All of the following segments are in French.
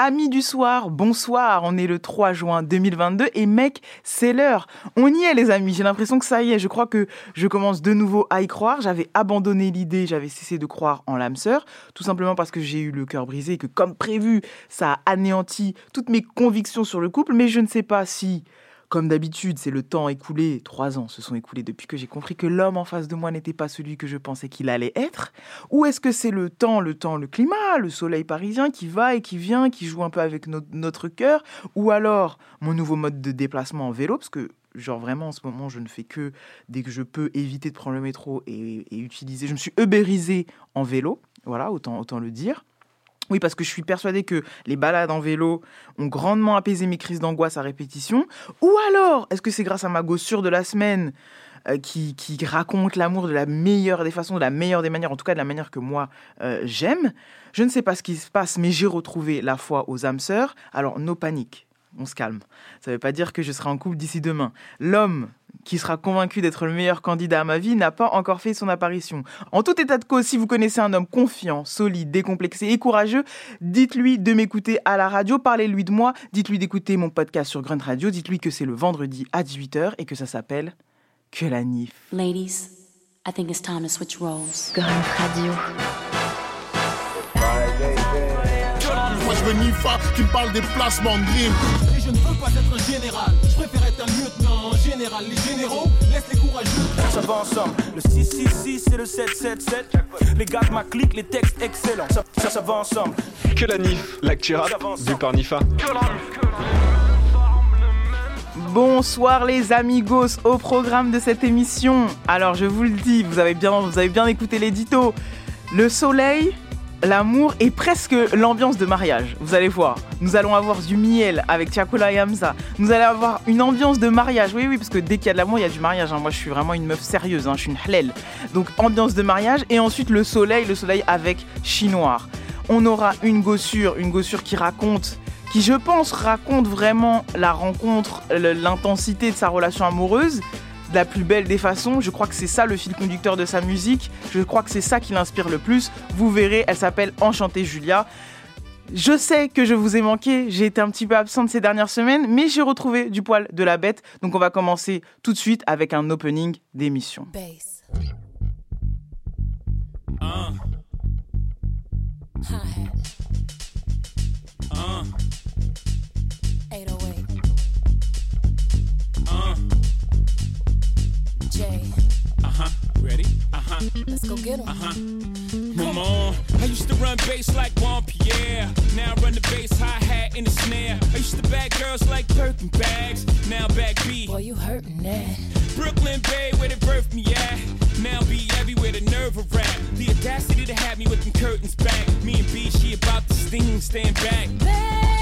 Amis du soir, bonsoir. On est le 3 juin 2022 et mec, c'est l'heure. On y est les amis. J'ai l'impression que ça y est. Je crois que je commence de nouveau à y croire. J'avais abandonné l'idée, j'avais cessé de croire en l'âme sœur, tout simplement parce que j'ai eu le cœur brisé et que comme prévu, ça a anéanti toutes mes convictions sur le couple. Mais je ne sais pas si comme d'habitude, c'est le temps écoulé, trois ans se sont écoulés depuis que j'ai compris que l'homme en face de moi n'était pas celui que je pensais qu'il allait être. Ou est-ce que c'est le temps, le temps, le climat, le soleil parisien qui va et qui vient, qui joue un peu avec notre cœur? Ou alors mon nouveau mode de déplacement en vélo? Parce que genre vraiment en ce moment je ne fais que dès que je peux éviter de prendre le métro et, utiliser je me suis ubérisé en vélo. Voilà autant autant le dire oui, parce que je suis persuadée que les balades en vélo ont grandement apaisé mes crises d'angoisse à répétition. Ou alors, est-ce que c'est grâce à ma gossure de la semaine euh, qui, raconte l'amour de la meilleure des façons, de la meilleure des manières, en tout cas de la manière que moi euh, j'aime? Je ne sais pas ce qui se passe, mais j'ai retrouvé la foi aux âmes sœurs. Alors, nos paniques on se calme. Ça ne veut pas dire que je serai en couple d'ici demain. L'homme qui sera convaincu d'être le meilleur candidat à ma vie n'a pas encore fait son apparition. En tout état de cause, si vous connaissez un homme confiant, solide, décomplexé et courageux, dites-lui de m'écouter à la radio, parlez-lui de moi, dites-lui d'écouter mon podcast sur Grunt Radio, dites-lui que c'est le vendredi à 18h et que ça s'appelle Que la Nif. Ladies, I think it's time to switch roles. Grunt Radio. veux Nifa qui me parle des placements de. Et je ne veux pas être un général, être un lieutenant général. Les généraux laissent les courageux. Ça va ensemble, le 666 et le 777. Les gars de ma clique, les textes excellents. Ça, ça, ça va ensemble. Que la NIF, l'actu rap, vu par Nifa. Bonsoir les amigos au programme de cette émission. Alors je vous le dis, vous avez bien, vous avez bien écouté l'édito. Le soleil l'amour et presque l'ambiance de mariage. Vous allez voir, nous allons avoir du miel avec Tiakola et. Nous allons avoir une ambiance de mariage. Oui, oui, parce que dès qu'il y a de l'amour, il y a du mariage. Hein. Moi, je suis vraiment une meuf sérieuse. Hein. Je suis une hlel. Donc, ambiance de mariage. Et ensuite, le soleil, le soleil avec chinois. On aura une gossure, une gossure qui raconte qui je pense raconte vraiment la rencontre, l'intensité de sa relation amoureuse, de la plus belle des façons. Je crois que c'est ça le fil conducteur de sa musique. Je crois que c'est ça qui l'inspire le plus. Vous verrez, elle s'appelle Enchantée Julia. Je sais que je vous ai manqué, j'ai été un petit peu absente ces dernières semaines, mais j'ai retrouvé du poil de la bête. Donc on va commencer tout de suite avec un opening d'émission. Uh huh. Let's go get him. Uh huh. Come on. I used to run bass like Juan Pierre. Now I run the bass hi hat in the snare. I used to bag girls like Birkin bags. Now back B. Boy, you hurting that. Brooklyn Bay, where they birthed me at. Now be everywhere, the nerve of rap. The audacity to have me with them curtains back. Me and B, she about to sting, stand back. Baby,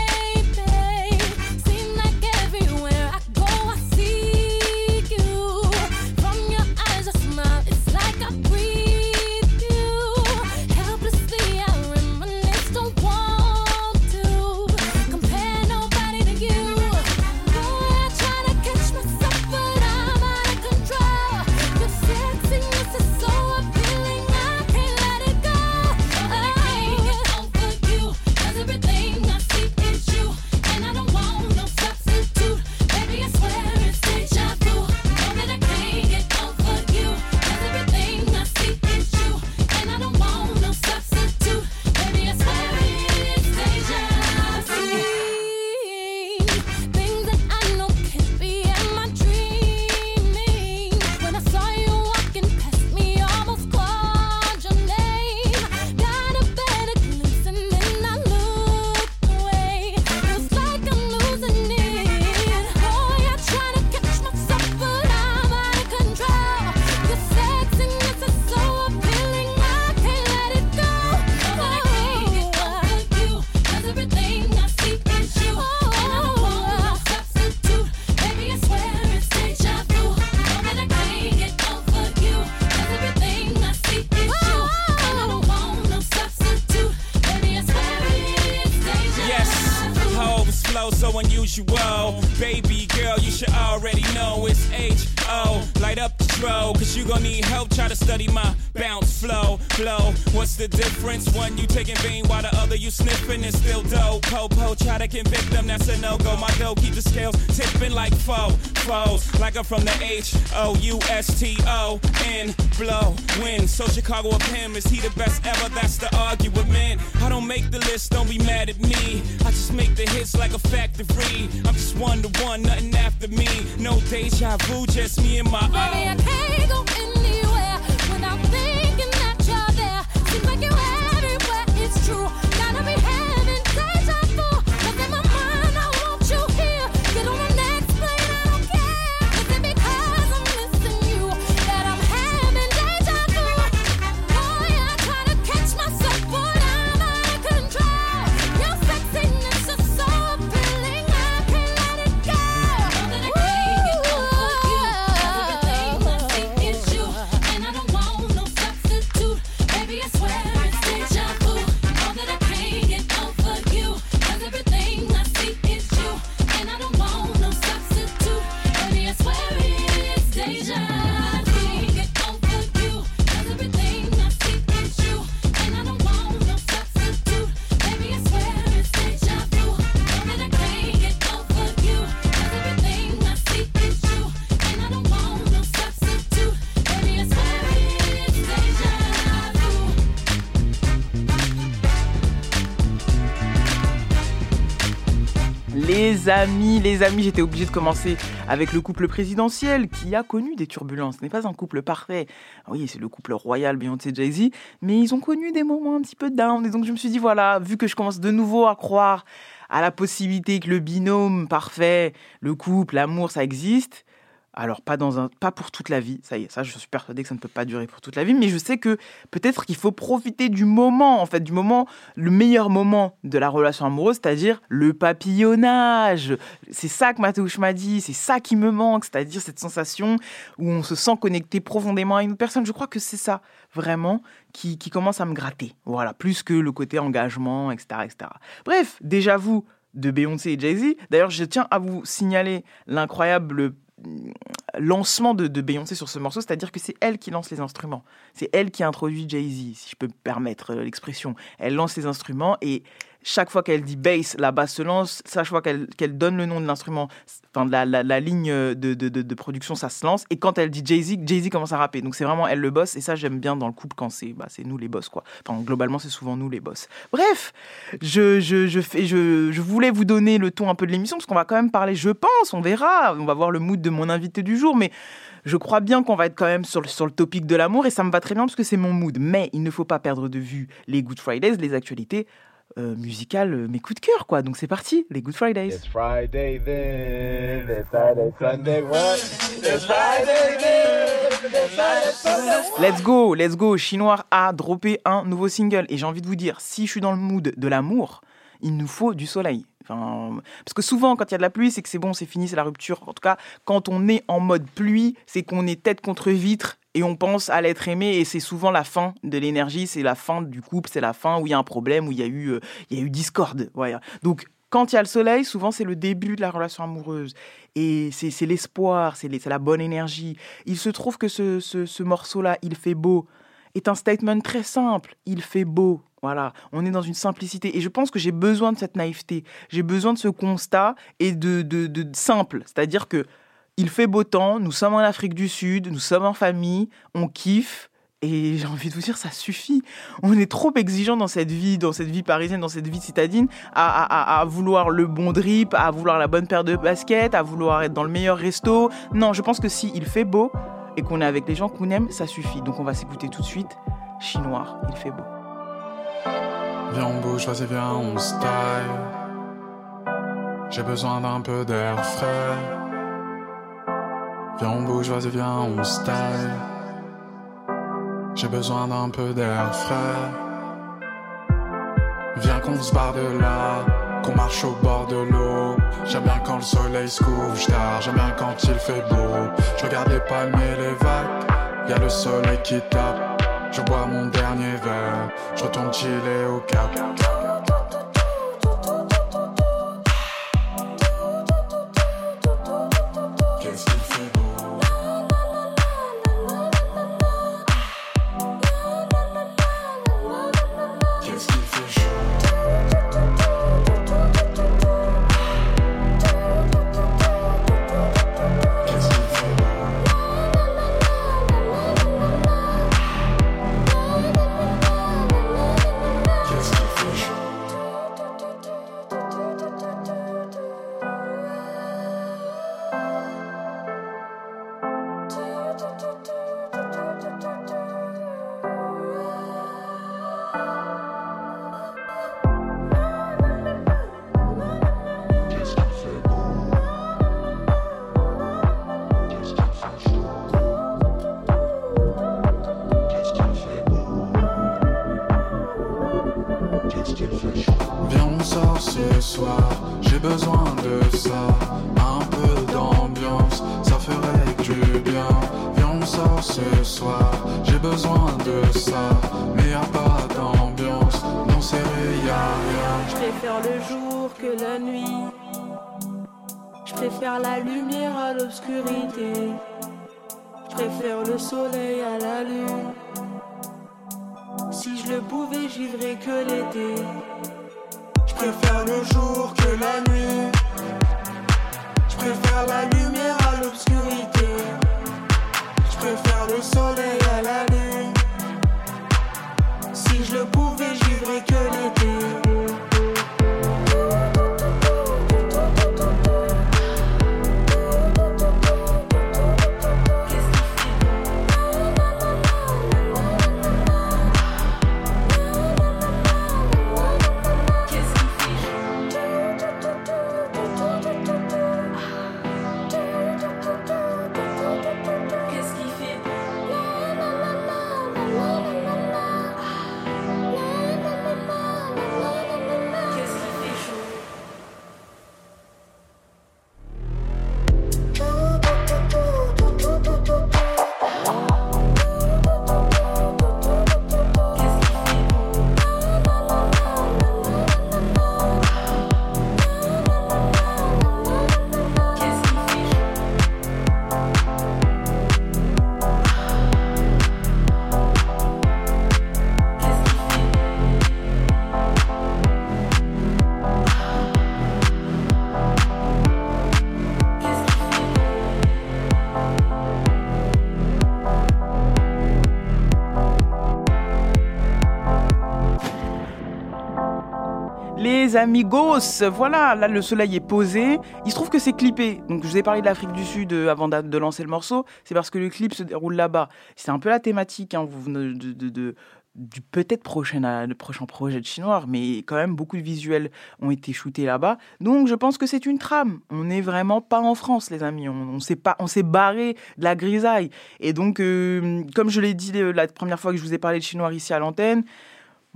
Po-po, try to convict them, that's a no-go. My dough keep the scales tipping like foe, foes. Like I'm from the H-O-U-S-T-O-N, blow, win. So Chicago of him, is he the best ever? That's the argument. I don't make the list, don't be mad at me. I just make the hits like a factory. I'm just one to one, nothing after me. No deja vu, just me and my Baby, I own. can't go Les amis, les amis, j'étais obligé de commencer avec le couple présidentiel qui a connu des turbulences. Ce n'est pas un couple parfait. Oui, c'est le couple royal Beyoncé Jay-Z, mais ils ont connu des moments un petit peu down. Et donc je me suis dit voilà, vu que je commence de nouveau à croire à la possibilité que le binôme parfait, le couple, l'amour, ça existe. Alors pas dans un, pas pour toute la vie, ça y est, ça je suis persuadée que ça ne peut pas durer pour toute la vie, mais je sais que peut-être qu'il faut profiter du moment, en fait, du moment, le meilleur moment de la relation amoureuse, c'est-à-dire le papillonnage. C'est ça que Matouche m'a dit, c'est ça qui me manque, c'est-à-dire cette sensation où on se sent connecté profondément à une personne. Je crois que c'est ça, vraiment, qui, qui commence à me gratter. Voilà, plus que le côté engagement, etc., etc. Bref, déjà vous de Beyoncé et Jay-Z. D'ailleurs, je tiens à vous signaler l'incroyable lancement de, Beyoncé sur ce morceau, c'est-à-dire que c'est elle qui lance les instruments. C'est elle qui introduit Jay-Z, si je peux me permettre euh, l'expression. Elle lance les instruments et chaque fois qu'elle dit bass, la basse se lance. Chaque fois qu'elle qu'elle donne le nom de l'instrument, enfin de la, la, ligne de, de, de, de production, ça se lance. Et quand elle dit Jay-Z, Jay-Z commence à rapper. Donc c'est vraiment elle le boss. Et ça, j'aime bien dans le couple quand c'est bah, nous les boss, quoi. Enfin, globalement, c'est souvent nous les boss. Bref, je, je, je, fais, je, je voulais vous donner le ton un peu de l'émission parce qu'on va quand même parler, je pense, on verra. On va voir le mood de mon invité du jour. Mais je crois bien qu'on va être quand même sur le, sur le topic de l'amour et ça me va très bien parce que c'est mon mood. Mais il ne faut pas perdre de vue les Good Fridays, les actualités euh, musicales, euh, mes coups de cœur, quoi. Donc c'est parti, les Good Fridays. It's Friday then, it's Friday, Sunday, what? It's Friday then, it's Friday, Sunday. Let's go, let's go. Chinois a droppé un nouveau single et j'ai envie de vous dire, si je suis dans le mood de l'amour, il nous faut du soleil. Enfin, parce que souvent, quand il y a de la pluie, c'est que c'est bon, c'est fini, c'est la rupture. En tout cas, quand on est en mode pluie, c'est qu'on est tête contre vitre et on pense à l'être aimé et c'est souvent la fin de l'énergie, c'est la fin du couple, c'est la fin où il y a un problème, où il y a eu, euh, il y a eu discorde. Donc, quand il y a le soleil, souvent c'est le début de la relation amoureuse. Et c'est l'espoir, c'est la bonne énergie. Il se trouve que ce, ce- ce morceau-là, Il fait beau, est un statement très simple. Il fait beau. Voilà, on est dans une simplicité. Et je pense que j'ai besoin de cette naïveté. J'ai besoin de ce constat et de simple. C'est-à-dire que il fait beau temps, nous sommes en Afrique du Sud, nous sommes en famille, on kiffe. Et j'ai envie de vous dire, ça suffit. On est trop exigeant dans cette vie, dans cette vie parisienne, dans cette vie citadine, à, vouloir le bon drip, à vouloir la bonne paire de baskets, à vouloir être dans le meilleur resto. Non, je pense que si il fait beau et qu'on est avec les gens qu'on aime, ça suffit. Donc on va s'écouter tout de suite. Chinois, il fait beau. Viens on bouge, vas-y viens on se taille J'ai besoin d'un peu d'air frais Viens on bouge, vas-y viens on se J'ai besoin d'un peu d'air frais. Viens qu'on se barre de là Qu'on marche au bord de l'eau. J'aime bien quand le soleil se couche tard J'aime bien quand il fait beau. Je regarde les palmes et les vagues Y'a le soleil qui tape. Je bois mon dernier verre Je retourne chiller au cap Amigos, voilà, là le soleil est posé. Il se trouve que c'est clippé. Donc je vous ai parlé de l'Afrique du Sud euh, avant de lancer le morceau. C'est parce que le clip se déroule là-bas. C'est un peu la thématique hein, vous venez de, du peut-être prochain, euh, prochain projet de Chinois, mais quand même beaucoup de visuels ont été shootés là-bas. Donc je pense que c'est une trame. On n'est vraiment pas en France, les amis. On, s'est on s'est barré de la grisaille. Et donc, euh, comme je l'ai dit la première fois que je vous ai parlé de Chinois ici à l'antenne,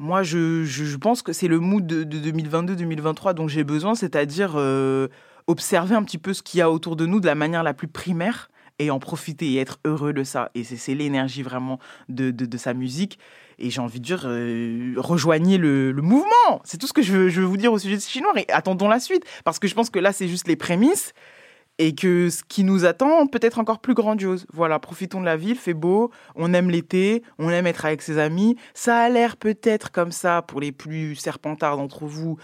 moi, je, je, pense que c'est le mood de, de 2022-2023 dont j'ai besoin, c'est-à-dire euh, observer un petit peu ce qu'il y a autour de nous de la manière la plus primaire et en profiter et être heureux de ça. Et c'est l'énergie vraiment de, de, sa musique. Et j'ai envie de dire, euh, rejoignez le, le mouvement. C'est tout ce que je veux, je veux vous dire au sujet de Chinois. Et attendons la suite. Parce que je pense que là, c'est juste les prémices. Et que ce qui nous attend peut être encore plus grandiose. Voilà, profitons de la ville, fait beau, on aime l'été, on aime être avec ses amis. Ça a l'air peut-être comme ça pour les plus serpentards d'entre vous,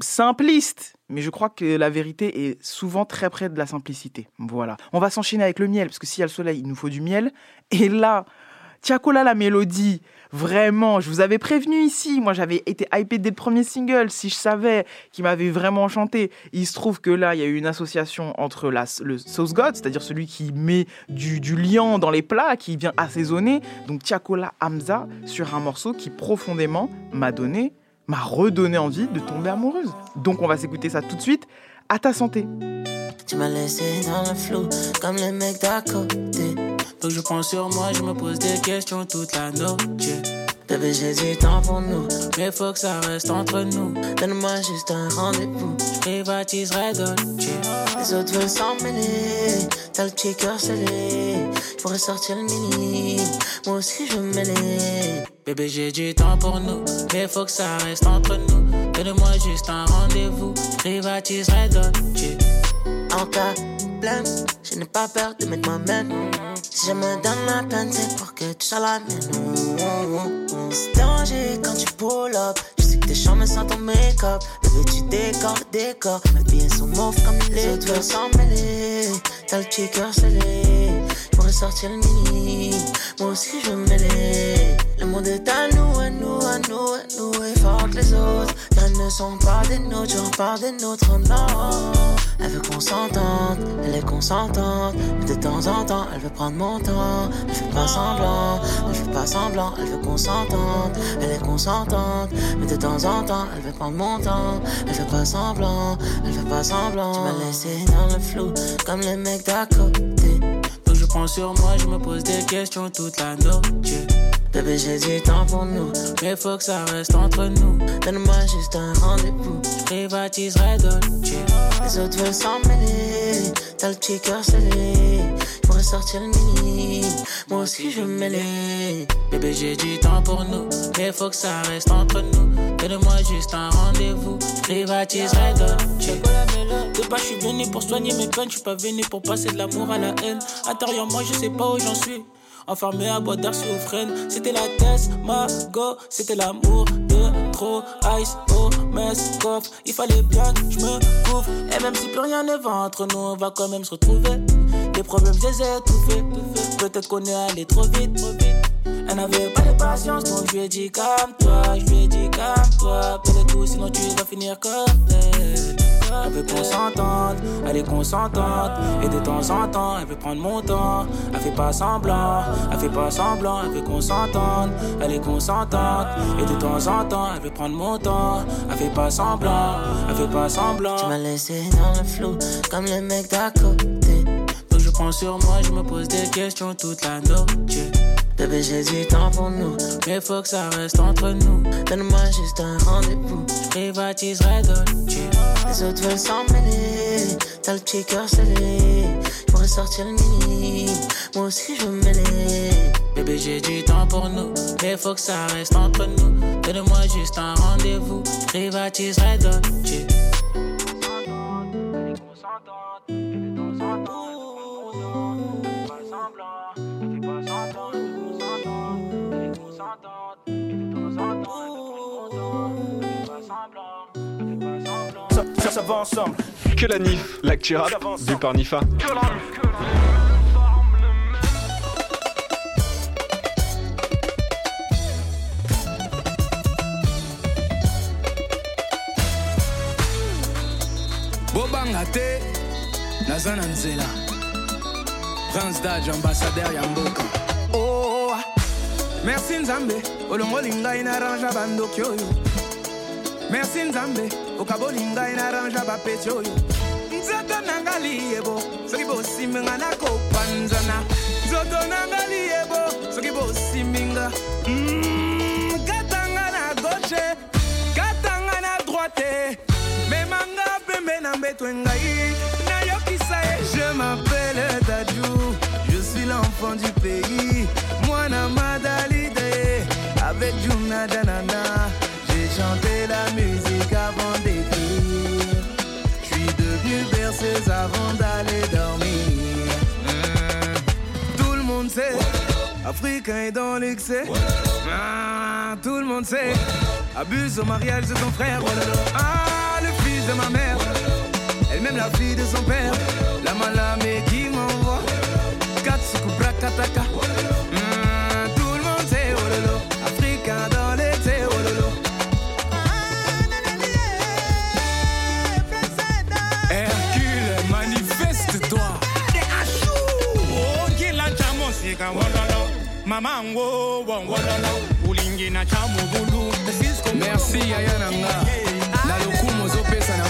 simpliste, mais je crois que la vérité est souvent très près de la simplicité. Voilà. On va s'enchaîner avec le miel, parce que s'il y a le soleil, il nous faut du miel. Et là, Tiakola la mélodie, vraiment, je vous avais prévenu ici, moi j'avais été hypé dès le premier single, si je savais qu'il m'avait vraiment chanté. Il se trouve que là, il y a eu une association entre le sauce god, c'est-à-dire celui qui met du, du liant dans les plats, qui vient assaisonner, donc Tiakola Hamza, sur un morceau qui profondément m'a donné, m'a redonné envie de tomber amoureuse. Donc on va s'écouter ça tout de suite. À ta santé. Tu m'as laissé dans le flou, comme les mecs d'à côté. Donc je prends sur moi, je me pose des questions toute la noche. Bébé, j'ai du temps pour nous. Mais faut que ça reste entre nous. Donne-moi juste un rendez-vous. Je privatiserai Dolce. Les autres veulent s'en mêler. T'as le petit cœur scellé. Je pourrais sortir le mini. Moi aussi, je veux me mêler. Bébé, j'ai du temps pour nous. Mais faut que ça reste entre nous. Donne-moi juste un rendez-vous. Je privatiserai Dolce. En cas problème, je n'ai pas peur de mettre moi-même. Si je me donne la peine, c'est pour que tu sois la mienne. C'est danger quand tu pull up. Je sais que tes chambres sans ton make-up. Bébé, tu décores le décor. Mes billets sont mauves comme les autres veulent s'en mêler. T'as le petit cœur scellé. Je pourrais sortir le mini. Moi aussi, je veux mêler. Le monde est à nous, à nous, à nous, à nous. Et fort que les autres. Ne sont pas des nôtres, j'en parle des nôtres, non. Elle veut qu'on s'entende, elle est consentante. Mais de temps en temps, elle veut prendre mon temps. Elle fait pas semblant, elle fait pas semblant. Elle veut qu'on s'entende, elle est consentante. Mais de temps en temps, elle veut prendre mon temps. Elle fait pas semblant, elle fait pas semblant. Tu m'as laissé dans le flou, comme les mecs d'à côté. Prends sur moi, je me pose des questions toute la nuit. Bébé, j'ai du temps pour nous. Mais faut que ça reste entre nous. Donne-moi juste un rendez-vous. Je privatiserai Dolce. Les autres veulent s'en mêler. T'as le petit cœur scellé. J'pourrais sortir le mini. Moi aussi, je mêler. Bébé, j'ai du temps pour nous. Mais faut que ça reste entre nous. Donne-moi juste un rendez-vous. Privatiserai Dolce. De bas, je suis venu pour soigner mes peines. Je suis pas venu pour passer de l'amour à la haine. Intérieurement, je sais pas où j'en suis. Enfermé à bois d'arsiofrène. C'était la thèse, ma go. C'était l'amour de trop. Ice, mess, coffre. Il fallait bien que je me couvre. Et même si plus rien ne va entre nous, on va quand même se retrouver. Les problèmes, je les ai étouffés. Peut-être qu'on est allé trop vite. Elle n'avait pas de patience, donc je lui ai dit calme-toi. Je lui ai dit calme-toi. Peut-être tout, sinon tu vas finir comme elle. Elle veut qu'on s'entende, elle est consentante. Et de temps en temps, elle veut prendre mon temps. Elle fait pas semblant, elle fait pas semblant. Elle veut qu'on s'entende, elle est consentante. Et de temps en temps, elle veut prendre mon temps. Elle fait pas semblant, elle fait pas semblant. Tu m'as laissé dans le flou, comme les mecs d'à côté. Prends sur moi, je me pose des questions toute la nuit. Bébé, temps pour nous. Mais faut que ça reste entre nous. Donne-moi juste un rendez-vous. Je privatiserai. Les autres veulent s'en mêler. T'as le petit cœur scellé. J'pourrais sortir le mini. Moi aussi, je veux mêler. Bébé, j'ai du temps pour nous. Mais faut que ça reste entre nous. Donne-moi juste un rendez-vous. Je privatiserai ça, ça va ensemble. Que la NIF, l'actu rap, vu par Nifa. bobanga te naza na nzela. Prince dage ambassadeur ya mboka. Oh, merci nzambe olongoli ngai na rangea bandoki oyo. Merci nzambe okaboli ngai na rangea bapeti oyo nzoto na nga liyebo soki bosimbi nga nakopanzana nzoto na nga liyebo soki bosimbi nga Mm, katanga na gauche katanga na droite. Memanga pembe na mbeto ngai nayokisa ye je m'appelle dadju je suis l'enfant du pays. Mwana madalide avec juna janana j'ai chanté la musique avant d'écrire. Je suis devenu berceuse avant d'aller dormir. Mm. tout le monde sait africain est dans l'excès. Ah, tout le monde sait abuse au mariage de ton frère. Ah le fils de ma mère elle-même la fille de son père. La malamé qui m'envoie Katsuku Brakataka mamango wongololo ulingina cha mugulu. Merci yaya na nga na lokumu ozopesa na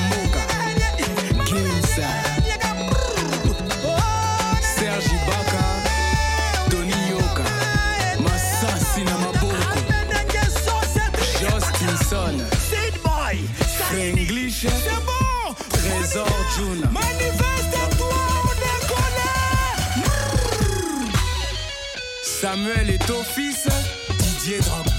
samuel est fils didier drogba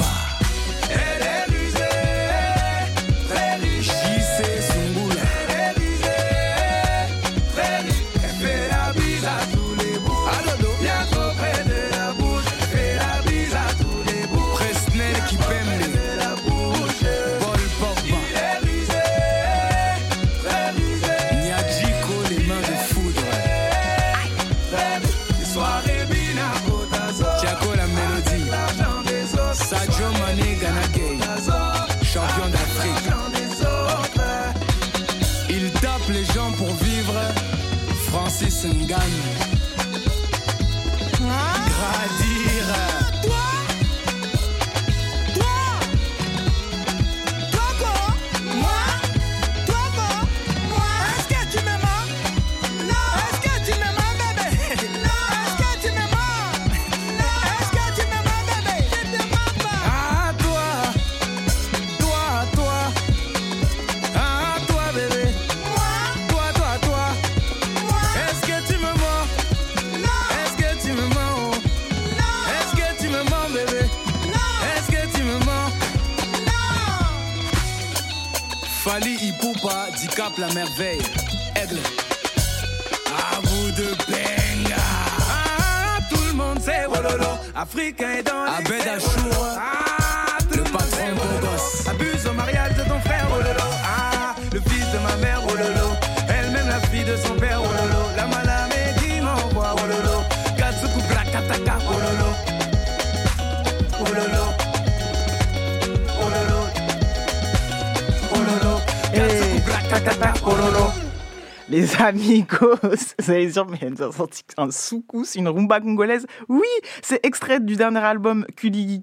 desengaño La merveille. Aigle. À vous de benga. Ah, tout le monde sait Wololo. Africain est dans les Abed Achour. Les amigos, vous allez dire, mais elle sorti un soukous, une rumba congolaise. Oui, c'est extrait du dernier album Kuli,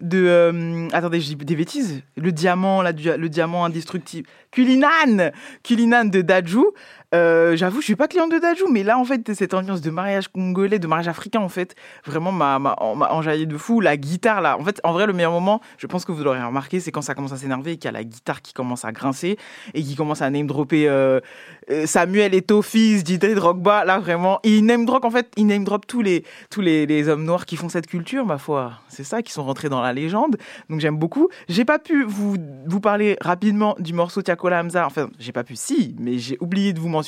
de. euh, attendez, je dis des bêtises. Le diamant, le diamant indestructible. Kulinan Kulinan de Dajou. Euh, J'avoue, je suis pas cliente de Dajou, mais là, en fait, cette ambiance de mariage congolais, de mariage africain, en fait, vraiment m'a enjaillé de fou. La guitare, là, en fait, en vrai, le meilleur moment, je pense que vous l'aurez remarqué, c'est quand ça commence à s'énerver et qu'il y a la guitare qui commence à grincer et qui commence à name dropper euh, euh, Samuel Eto'o fils, Didier Drogba. Là, vraiment, il name drop, en fait, il name drop tous les, tous les hommes noirs qui font cette culture, ma foi. C'est ça, qui sont rentrés dans la légende. Donc, j'aime beaucoup. J'ai pas pu vous, vous parler rapidement du morceau Tiakola Hamza. Enfin, j'ai pas pu, si, mais j'ai oublié de vous mentionner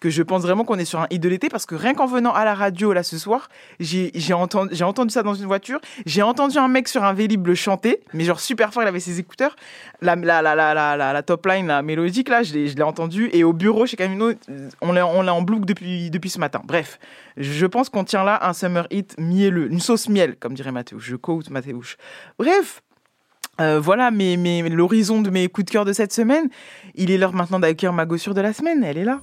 que je pense vraiment qu'on est sur un hit de l'été parce que rien qu'en venant à la radio, là, ce soir, j'ai entendu, ça dans une voiture. J'ai entendu un mec sur un Vélib le chanter, mais genre super fort, il avait ses écouteurs. La, la, la, la, la, top line, la mélodique, là, je l'ai entendu. Et au bureau chez Camino, on l'a en boucle depuis, depuis ce matin. Bref, je pense qu'on tient là un summer hit mielleux, une sauce miel, comme dirait Mathéouche. Je quote Mathéouche. Bref, euh, voilà mes, mes, l'horizon de mes coups de cœur de cette semaine. Il est l'heure maintenant d'accueillir ma gossure de la semaine. Elle est là.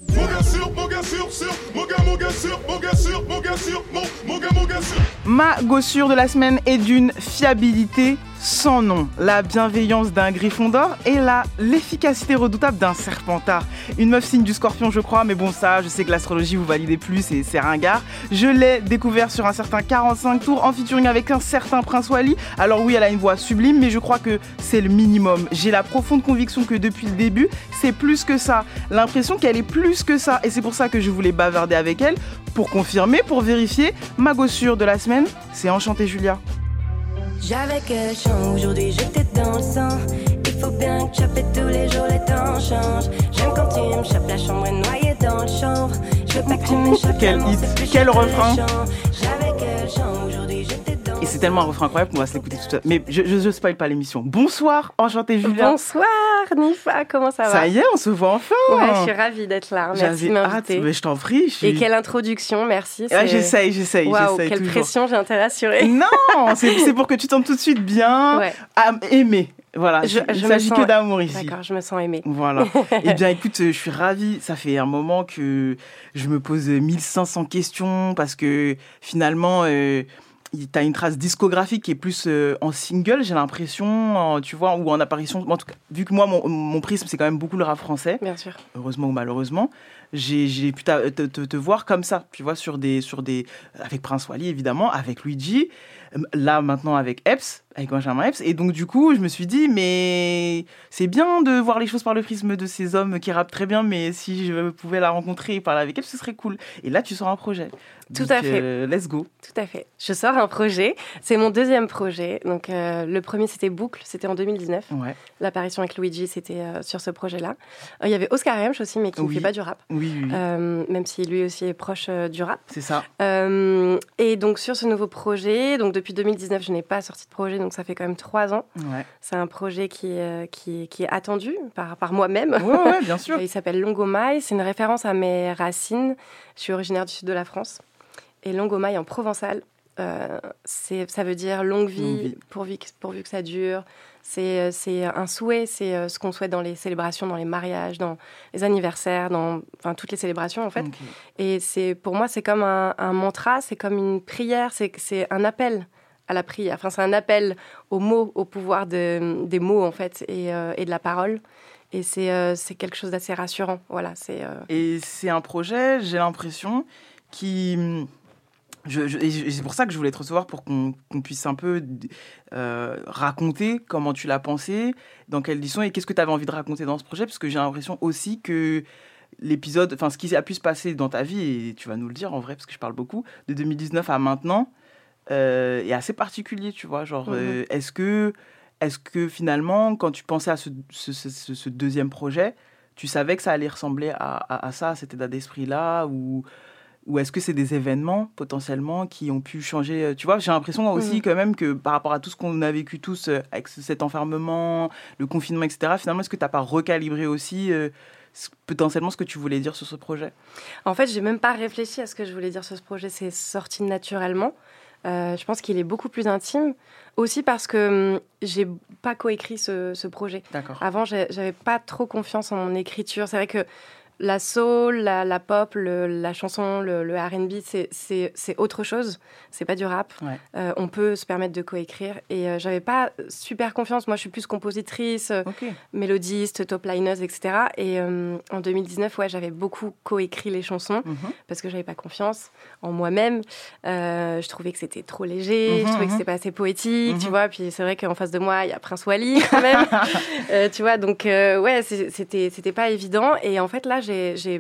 Ma gossure de la semaine est d'une fiabilité sans nom, la bienveillance d'un griffon d'or et la l'efficacité redoutable d'un serpentard. Une meuf signe du scorpion, je crois, mais bon, ça, je sais que l'astrologie vous validez plus et c'est ringard. Je l'ai découvert sur un certain 45 tours en featuring avec un certain Prince Wally. Alors oui, elle a une voix sublime, mais je crois que c'est le minimum. J'ai la profonde conviction que depuis le début, c'est plus que ça. L'impression qu'elle est plus que ça. Et c'est pour ça que je voulais bavarder avec elle pour confirmer, pour vérifier. Ma gossure de la semaine, c'est Enchanté Julia. J'avais que chant, aujourd'hui j'étais dans le sang. Il faut bien que tu fais tous les jours, les temps changent. J'aime quand tu me chopes, la chambre est noyée dans le chanvre. Je veux pas que tu m'échappes, Quel hit, quel refrain. J'avais que chant, aujourd'hui j'étais dans Et c'est tellement un refrain incroyable qu'on va se l'écouter tout de suite. Mais je, je, je spoil pas l'émission. Bonsoir, Enchanté Julia. Bonsoir Nifa, comment ça va Ça y est, on se voit enfin. Ouais, je suis ravie d'être là. Merci de m'inviter. mais je t'en prie. je suis- Et quelle introduction, merci. C'est- j'essaye, j'essaye, Waouh, j'essaye quelle toujours. pression, j'ai intérêt à assurer. Non, c'est pour que tu tombes tout de suite bien Ouais. à aimer. Voilà, Je- il s'agit que d'amour ici. D'accord, je me sens aimée. Voilà. eh bien, écoute, je suis ravie. Ça fait un moment que je me pose 1500 questions parce que finalement, euh, tu as une trace discographique qui est plus euh, en single, j'ai l'impression, tu vois, ou en apparition. En tout cas, vu que moi, mon, mon prisme, c'est quand même beaucoup le rap français. Bien sûr. Heureusement ou malheureusement, j'ai pu te- te voir comme ça, tu vois, sur des, sur des, avec Prince Wally évidemment, avec Luigi, euh, là maintenant avec Epps, avec Benjamin Epps, et donc du coup je me suis dit mais c'est bien de voir les choses par le prisme de ces hommes qui rappent très bien, mais si je pouvais la rencontrer et parler avec elle, ce serait cool. Et là tu sors un projet. Tout Donc, à fait. euh, let's go. Tout à fait. Je sors un projet. C'est mon deuxième projet. Donc, euh, le premier, c'était Boucle. C'était en 2019. Ouais. L'apparition avec Luigi, c'était euh, sur ce projet-là. Il y avait Oscar Hemsch aussi, mais qui ne Oui. fait pas du rap. Oui, oui, même si lui aussi est proche du rap. C'est ça. Et donc, sur ce nouveau projet, donc depuis 2019, je n'ai pas sorti de projet, donc ça fait quand même trois ans. Ouais. C'est un projet qui, euh, qui, qui est attendu par, par moi-même. Ouais, ouais, bien sûr. Il s'appelle Longomaille. C'est une référence à mes racines. Je suis originaire du sud de la France. Et Longomaille en provençal, euh, ça veut dire longue vie, Longue vie. Pourvu, que, pourvu que ça dure. C'est euh, un souhait, c'est euh, ce qu'on souhaite dans les célébrations, dans les mariages, dans les anniversaires, dans enfin, toutes les célébrations en fait. Et pour moi, c'est comme un, un mantra, c'est comme une prière, c'est un appel à la prière. Enfin, c'est un appel aux mots, au pouvoir de- des mots en fait et, euh, et de la parole. Et c'est euh, quelque chose d'assez rassurant. Voilà, euh, Et c'est un projet, j'ai l'impression, qui. C'est pour ça que je voulais te recevoir pour qu'on puisse un peu raconter comment tu l'as pensé, dans quelle édition et qu'est-ce que tu avais envie de raconter dans ce projet, parce que j'ai l'impression aussi que l'épisode, enfin ce qui a pu se passer dans ta vie, et tu vas nous le dire en vrai, parce que je parle beaucoup, de 2019 à maintenant, euh, est assez particulier, tu vois. Genre, euh, est-ce que est-ce que finalement, quand tu pensais à ce, ce- ce- ce- ce deuxième projet, tu savais que ça allait ressembler à, à- à ça, à cet état d'esprit-là Ou, ou est-ce que c'est des événements potentiellement qui ont pu changer euh, Tu vois, j'ai l'impression aussi quand même que par rapport à tout ce qu'on a vécu tous euh, avec ce- cet enfermement, le confinement, etc., finalement, est-ce que tu n'as pas recalibré aussi euh, potentiellement ce que tu voulais dire sur ce projet? En fait, j'ai même pas réfléchi à ce que je voulais dire sur ce projet. C'est sorti naturellement. Euh, je pense qu'il est beaucoup plus intime. Aussi parce que hum, j'ai pas coécrit ce, ce projet. D'accord. Avant, j'avais pas trop confiance en mon écriture. C'est vrai que la soul, la, la pop, le- la chanson, le, le R&B, c'est- autre chose. C'est pas du rap. Ouais. Euh, on peut se permettre de coécrire. Et euh, j'avais pas super confiance. Moi, je suis plus compositrice, euh, mélodiste, top lineuse, etc. Et euh, en 2019, ouais, j'avais beaucoup coécrit les chansons Mhm. parce que j'avais pas confiance en moi-même. Je trouvais que c'était trop léger, Mhm, je trouvais que mhm. c'était pas assez poétique, tu Mhm. vois. Puis c'est vrai qu'en face de moi, il y a Prince Wally quand même. Tu vois, donc ouais, c'était pas évident. Et en fait, là, j'ai j'ai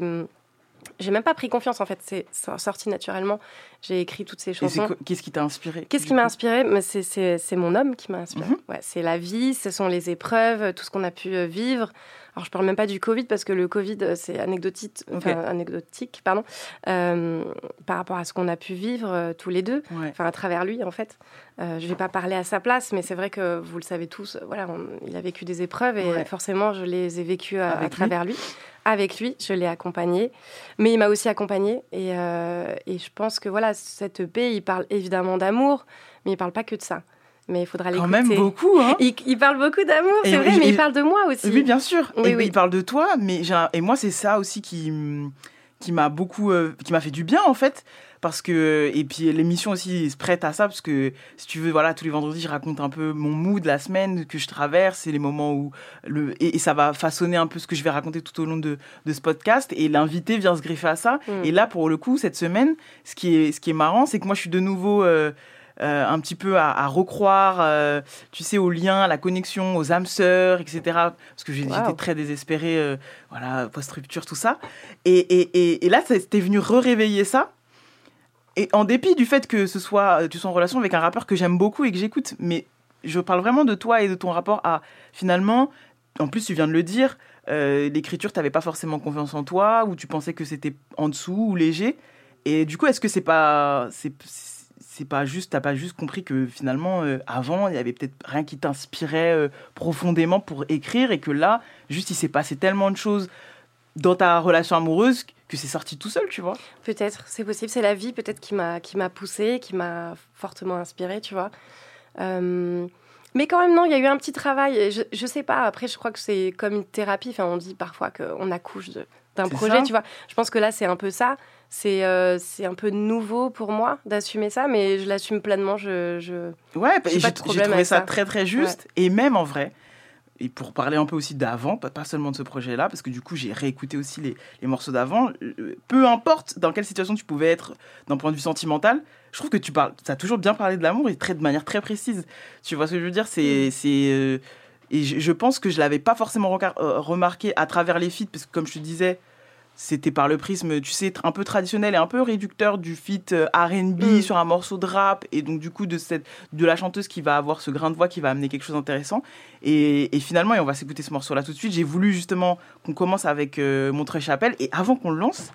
j'ai même pas pris confiance en fait. C'est sorti naturellement. J'ai écrit toutes ces chansons. qu'est-ce qui t'a inspiré Qu'est-ce qui m'a inspiré? Mais c'est- C'est c'est mon homme qui m'a inspiré. Mhm. Ouais, c'est la vie, ce sont les épreuves, tout ce qu'on a pu euh, vivre. Alors, je parle même pas du Covid parce que le Covid, euh, c'est anecdotique, enfin, Ok. anecdotique pardon, euh, par rapport à ce qu'on a pu vivre euh, tous les deux, Ouais. enfin à travers lui en fait. Euh, je vais pas parler à sa place, mais c'est vrai que vous le savez tous, voilà, on- il a vécu des épreuves et Ouais. forcément, je les ai vécues à, à Avec lui. travers lui. Avec lui, je l'ai accompagné, mais il m'a aussi accompagné et, euh, et je pense que voilà, cette EP, il parle évidemment d'amour, mais il parle pas que de ça. Mais il faudra l'écouter. Quand même beaucoup, hein il, il parle beaucoup d'amour, c'est vrai, et- mais il parle de moi aussi. Oui, bien sûr. Oui, et, oui. Il parle de toi, mais et moi c'est ça aussi qui qui m'a beaucoup, euh, qui m'a fait du bien en fait, parce que et puis l'émission aussi se prête à ça parce que si tu veux, voilà, tous les vendredis je raconte un peu mon mood de la semaine que je traverse et les moments où le et, et ça va façonner un peu ce que je vais raconter tout au long de, de ce podcast et l'invité vient se greffer à ça. Mm. Et là pour le coup cette semaine, ce qui est ce qui est marrant, c'est que moi je suis de nouveau euh, euh, un petit peu à, à recroire, euh, tu sais, aux liens, à la connexion, aux âmes sœurs, etc. Parce que Wow. j'étais très désespérée, euh, voilà, post-rupture, tout ça. Et, et, et, et là, c'était venu re-réveiller ça. Et en dépit du fait que ce soit, tu sois en relation avec un rappeur que j'aime beaucoup et que j'écoute, mais je parle vraiment de toi et de ton rapport à, finalement, en plus, tu viens de le dire, euh, l'écriture, tu n'avais pas forcément confiance en toi, ou tu pensais que c'était en dessous ou léger. Et du coup, est-ce que c'est pas, c'est, c'est pas juste, t'as pas juste compris que finalement, euh, avant, il y avait peut-être rien qui t'inspirait euh, profondément pour écrire, et que là, juste, il s'est passé tellement de choses dans ta relation amoureuse que c'est sorti tout seul, tu vois. Peut-être, c'est possible. C'est la vie peut-être qui m'a qui m'a poussée, qui m'a fortement inspirée, tu vois. Euh, mais quand même, non, il y a eu un petit travail. Je, je sais pas, après, je crois que c'est comme une thérapie. Enfin, on dit parfois qu'on accouche d'un projet, ça. tu vois. Je pense que là, c'est un peu ça. C'est euh, c'est un peu nouveau pour moi d'assumer ça, mais je l'assume pleinement. Je, je... Ouais, j'ai trouvé ça très très juste. Et même en vrai, et pour parler un peu aussi d'avant, pas, seulement de ce projet-là, parce que du coup j'ai réécouté aussi les, les morceaux d'avant, euh, peu importe dans quelle situation tu pouvais être d'un point de vue sentimental, je trouve que tu parles, as toujours bien parlé de l'amour et très, de manière très précise. Tu vois ce que je veux dire? Mm. C'est. c'est euh, et je, je pense que je l'avais pas forcément euh, remarqué à travers les feats, parce que comme je te disais, c'était par le prisme, tu sais, un peu traditionnel et un peu réducteur du feat euh, R&B Mm. sur un morceau de rap et donc du coup de cette de la chanteuse qui va avoir ce grain de voix qui va amener quelque chose d'intéressant et, et finalement et on va s'écouter ce morceau là tout de suite j'ai voulu justement qu'on commence avec euh, Montreuil Chapelle et avant qu'on le lance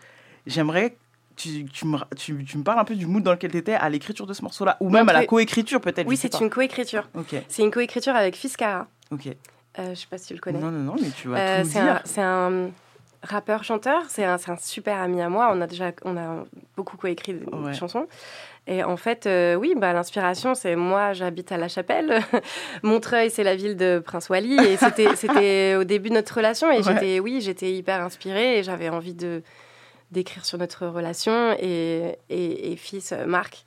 j'aimerais que tu, tu, me, tu, tu me parles un peu du mood dans lequel tu étais à l'écriture de ce morceau là ou même à la coécriture peut-être Oui, c'est une coécriture. ok C'est une coécriture avec Fiskara. ok Euh, je sais pas si tu le connais. non non non mais tu vas Euh, tout c'est un rappeur-chanteur, c'est un, c'est un super ami à moi. On a déjà on a beaucoup coécrit des Ouais. chansons. Et en fait, euh, oui, bah, l'inspiration, c'est moi, j'habite à La Chapelle. Montreuil, c'est la ville de Prince Wally. Et c'était, au début de notre relation. Et Ouais. j'étais, oui, j'étais hyper inspirée et j'avais envie de, d'écrire sur notre relation. Et, et, et fils, euh, Marc,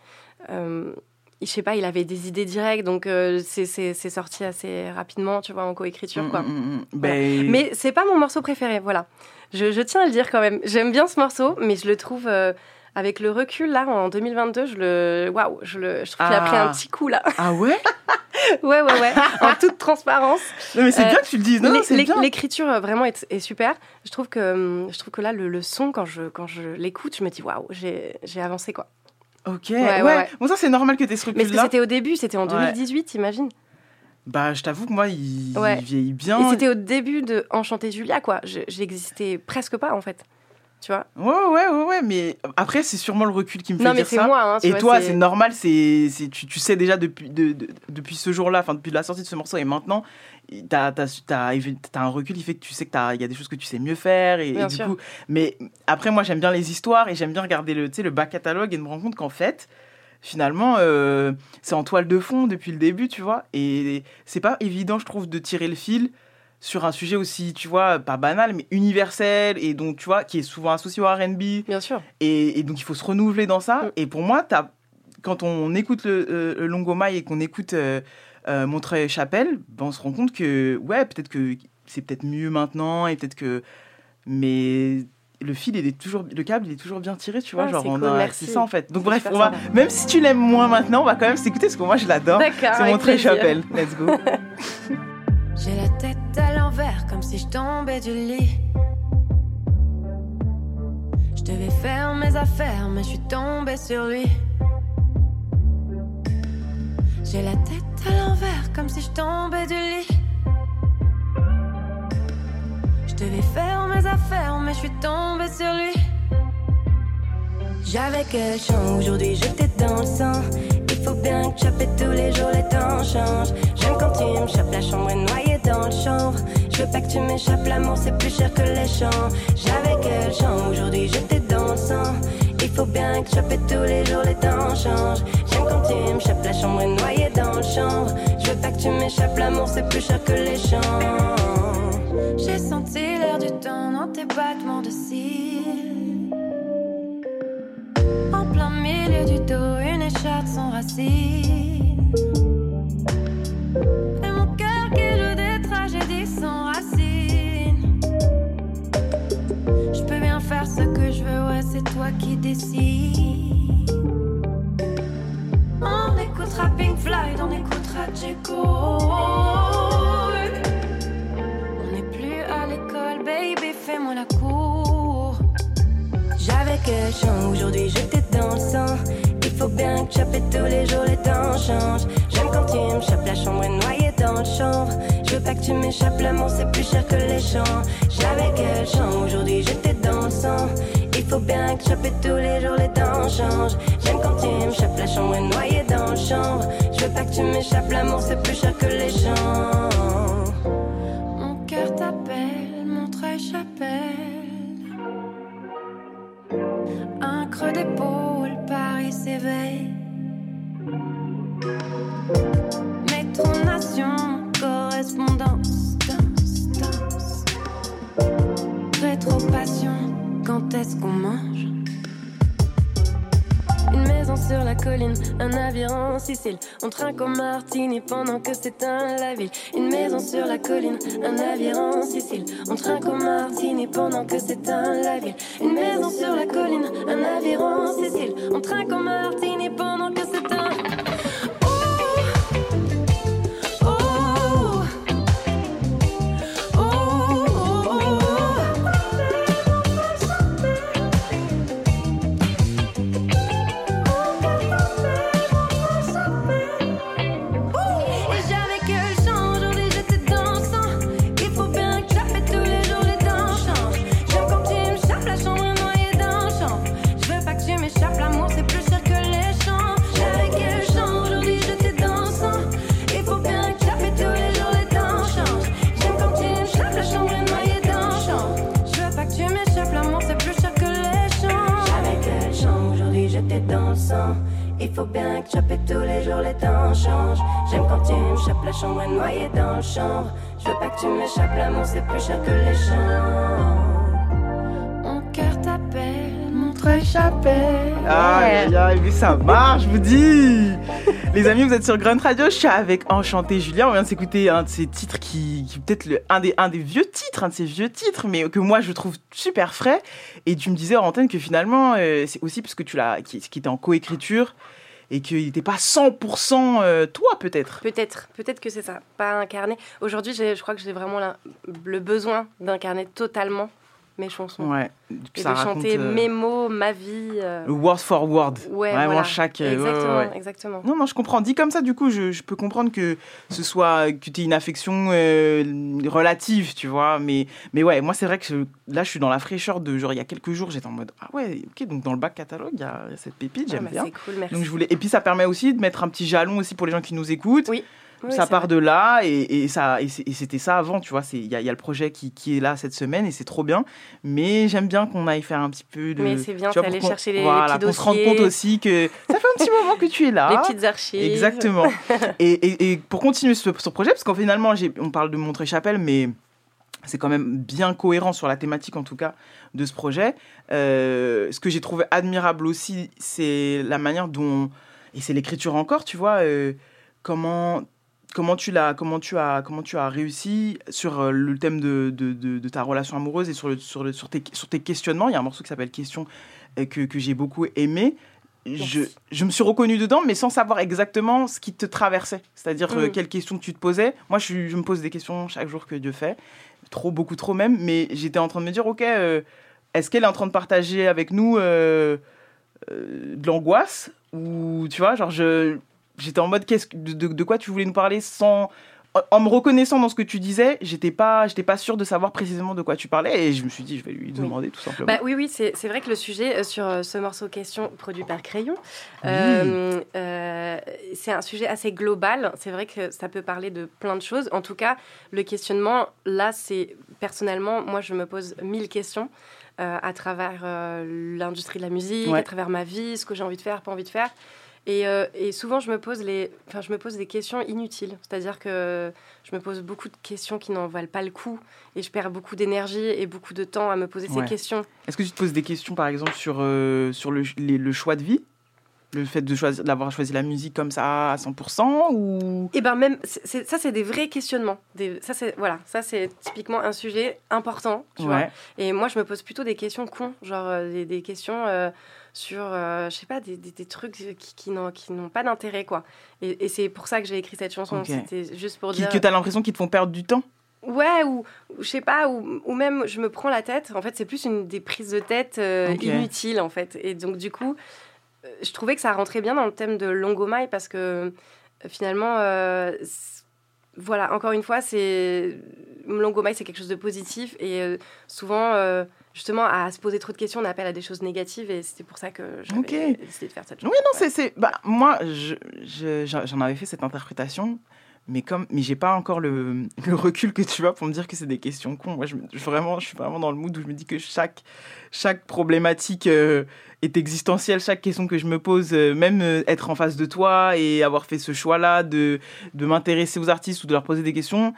euh, je sais pas, il avait des idées directes. Donc, euh, c'est, sorti assez rapidement, tu vois, en coécriture, quoi. Mm, mm, mm. Voilà. Ben, Mais c'est pas mon morceau préféré, voilà. Je, je tiens à le dire quand même. J'aime bien ce morceau, mais je le trouve euh, avec le recul là en 2022, je le waouh, je le je trouve qu'il a Ah. pris un petit coup là. ah ouais? Ouais ouais ouais, en toute transparence. non mais c'est Euh, bien que tu le dises non, L'écriture euh, vraiment est, est super. Je trouve que hum, je trouve que là le, le son quand je quand je l'écoute, je me dis waouh, j'ai j'ai avancé quoi. Ok Ouais, bon ça c'est normal que tu aies ce Mais recul parce que là c'était au début, c'était en Ouais. 2018, imagine. Bah, je t'avoue que moi, il, Ouais. il vieillit bien. Et c'était au début de Enchanté Julia, quoi. Je- J'existais presque pas, en fait. Tu vois? Ouais, ouais, ouais, ouais, mais après, c'est sûrement le recul qui me fait Non, mais c'est ça. moi, hein, et vois, toi, c'est- normal, c'est, c'est- tu, tu sais déjà depuis, de- de- depuis ce jour-là, enfin, depuis la sortie de ce morceau et maintenant, t'as, t'as, t'as un recul qui fait que tu sais qu'il y a des choses que tu sais mieux faire. Et, du coup, mais après, moi, j'aime bien les histoires et j'aime bien regarder le, le back catalogue et me rendre compte qu'en fait, finalement, euh, c'est en toile de fond depuis le début, tu vois. Et c'est pas évident, je trouve, de tirer le fil sur un sujet aussi, tu vois, pas banal, mais universel, et donc, tu vois, qui est souvent associé au RB. Bien sûr. Et, et donc, il faut se renouveler dans ça. Et pour moi, t'as- quand on écoute le, euh, le Longomai et qu'on écoute euh, euh, Montreuil-Chapelle, ben, on se rend compte que, ouais, peut-être que c'est peut-être mieux maintenant, et peut-être que. Mais le fil, il est toujours, le câble, il est toujours bien tiré, tu vois. Ah, genre, c'est on cool, a- merci. c'est ça en fait. Donc, bref, on va, même si tu l'aimes moins maintenant, on va quand même s'écouter parce que moi, je l'adore. C'est Montreuil-Chapelle. Let's go. J'ai la tête à l'envers comme si je tombais du lit. Je devais faire mes affaires, mais je suis tombée sur lui. J'ai la tête à l'envers comme si je tombais du lit. Je devais faire mes affaires, mais je suis tombée sur lui. J'avais que chant, aujourd'hui j'étais dans le sang. Il faut bien que choper tous les jours, les temps changent. J'aime quand tu me la chambre est noyée dans le chanvre. Je veux pas que tu m'échappes, l'amour c'est plus cher que les champs. J'avais que chant, aujourd'hui j'étais dans le sang. Faut bien que choper tous les jours, les temps changent. J'aime quand tu me chopes, la chambre est noyée dans le chanvre. Je veux pas que tu m'échappes, l'amour c'est plus cher que les champs. J'ai senti l'air du temps dans tes battements de cils. En plein milieu du dos, une écharpe sans racines. C'est toi qui décides. On écoutera Pink Floyd, on écoutera Django. On n'est plus à l'école, baby, fais-moi la cour. J'avais que chant, aujourd'hui j'étais dans le sang. Il faut bien que choper tous les jours, les temps changent. J'aime quand tu me la chambre est noyée dans le chanvre. Je veux pas que tu m'échappes, l'amour c'est plus cher que les champs. J'avais que chant, aujourd'hui j'étais dans le sang. Faut bien que choper tous les jours, les temps changent. J'aime quand tu me chopes, la chambre est noyée dans le chanvre. Je veux pas que tu m'échappes, l'amour c'est plus cher que les champs. Qu'on mange? Une maison sur la colline, un navire en Sicile. On trinque au martini pendant que s'éteint la ville. Une maison sur la colline, un navire en Sicile. On trinque au martini pendant que s'éteint la ville. Une maison sur la colline, un navire en Sicile. On trinque au martini pendant que s'éteint. Il faut bien que choper tous les jours, les temps changent. J'aime quand tu me chopes, la chambre est noyée dans le chanvre. Je veux pas que tu m'échappes, l'amour c'est plus cher que les champs. Mon cœur t'appelle, Montreuil chapelle. Aïe, aïe, aïe, mais ça marche, je vous dis Les amis, vous êtes sur Grunt Radio, je suis avec Enchanté Julien. On vient de s'écouter un de ces titres qui, qui peut-être un des, un des vieux titres, un de ces vieux titres, mais que moi je trouve super frais. Et tu me disais en antenne que finalement, euh, c'est aussi parce que tu l'as, qui, qui était en coécriture et qu'il n'était pas 100% euh, toi peut-être. Peut-être, peut-être que c'est ça, pas incarné. Aujourd'hui, je crois que j'ai vraiment le besoin d'incarner totalement mes chansons. Ouais. Et Ça de raconte, chanter euh, mes mots, ma vie. euh, word for word. Ouais, Vraiment voilà. chaque. euh, ouais, ouais, Exactement, exactement. Non, non, je comprends. Dit comme ça, du coup, je, je peux comprendre que ce soit que tu aies une affection euh, relative, tu vois. Mais, mais ouais, moi, c'est vrai que je- là, je suis dans la fraîcheur de genre, il y a quelques jours, j'étais en mode, ah ouais, ok, donc dans le bac catalogue, il y a il y a cette pépite, Ah, j'aime bah, bien. c'est cool, merci. Donc, je voulais... Et puis, ça permet aussi de mettre un petit jalon aussi pour les gens qui nous écoutent. Oui. Oui, ça part vrai. de là et, et ça et c'était ça avant tu vois c'est il y, a- il y a le projet qui, qui est là cette semaine et c'est trop bien mais j'aime bien qu'on aille faire un petit peu de Mais c'est bien, tu vois, aller chercher les- les voilà, petits qu'on se rende compte aussi que ça fait un petit moment que tu es là Les petites archives. exactement et, et- et pour continuer ce, ce projet parce qu'en finalement on parle de Montré Chapelle mais c'est quand même bien cohérent sur la thématique en tout cas de ce projet. Euh, ce que j'ai trouvé admirable aussi, c'est la manière dont et c'est l'écriture encore, tu vois, euh, comment comment tu l'as comment tu as comment tu as réussi sur euh, le thème de, de, de- de ta relation amoureuse et sur le, sur le sur tes sur tes questionnements. Il y a un morceau qui s'appelle Question euh, que, que j'ai beaucoup aimé. Je, je me suis reconnue dedans, mais sans savoir exactement ce qui te traversait. C'est-à-dire euh, Mm. quelles questions tu te posais. Moi, je, me pose des questions chaque jour que Dieu fait. Trop, beaucoup trop même. Mais j'étais en train de me dire, OK, euh, est-ce qu'elle est en train de partager avec nous euh, de l'angoisse Ou, tu vois, genre, je, j'étais en mode, qu'est-ce, que- de, de- de quoi tu voulais nous parler sans... en- En me reconnaissant dans ce que tu disais, j'étais pas, j'étais pas sûre de savoir précisément de quoi tu parlais. Et je me suis dit, je vais lui demander tout simplement. Bah, oui, oui, c'est c'est vrai que le sujet euh, sur euh, ce morceau question produit par Crayon, euh, euh, c'est un sujet assez global. C'est vrai que ça peut parler de plein de choses. En tout cas, le questionnement, là, c'est personnellement, moi, je me pose mille questions à travers l'industrie de la musique, Ouais. à travers ma vie, ce que j'ai envie de faire, pas envie de faire. Et, euh, et souvent, je me, pose les, enfin, je me pose des questions inutiles. C'est-à-dire que je me pose beaucoup de questions qui n'en valent pas le coup. Et je perds beaucoup d'énergie et beaucoup de temps à me poser Ouais. ces questions. Est-ce que tu te poses des questions, par exemple, sur, euh, sur le, les- le choix de vie? Le fait de choisir, d'avoir choisi la musique comme ça à 100% ou... Et ben même, c'est- ça c'est des vrais questionnements. Des, ça c'est voilà, ça c'est typiquement un sujet important, tu vois. Et moi je me pose plutôt des questions cons, genre euh, des, des questions euh, sur, euh, je sais pas, des, des- trucs qui, qui n'ont qui n'ont pas d'intérêt quoi. Et, et c'est pour ça que j'ai écrit cette chanson. C'était juste pour dire. que tu as l'impression qu'ils te font perdre du temps? Ouais, ou, ou je sais pas, ou, ou même je me prends la tête. En fait, c'est plus une des prises de tête euh, inutiles, en fait. Et donc, du coup, je trouvais que ça rentrait bien dans le thème de Longomai parce que euh, finalement, euh, voilà, encore une fois, c'est Longomai, c'est quelque chose de positif et euh, souvent, euh, justement, à se poser trop de questions, on appelle à des choses négatives et c'était pour ça que j'avais Ok. décidé de faire cette Oui, chanson. non, c'est, c'est... Bah, moi, je, je- j'en j'en avais fait cette interprétation, mais comme, mais j'ai pas encore le, recul que tu as pour me dire que c'est des questions cons. Moi, je, me- je- vraiment, je suis vraiment dans le mood où je me dis que chaque, chaque problématique euh, est existentielle, chaque question que je me pose, euh, même euh, être en face de toi et avoir fait ce choix-là de, de m'intéresser aux artistes ou de leur poser des questions,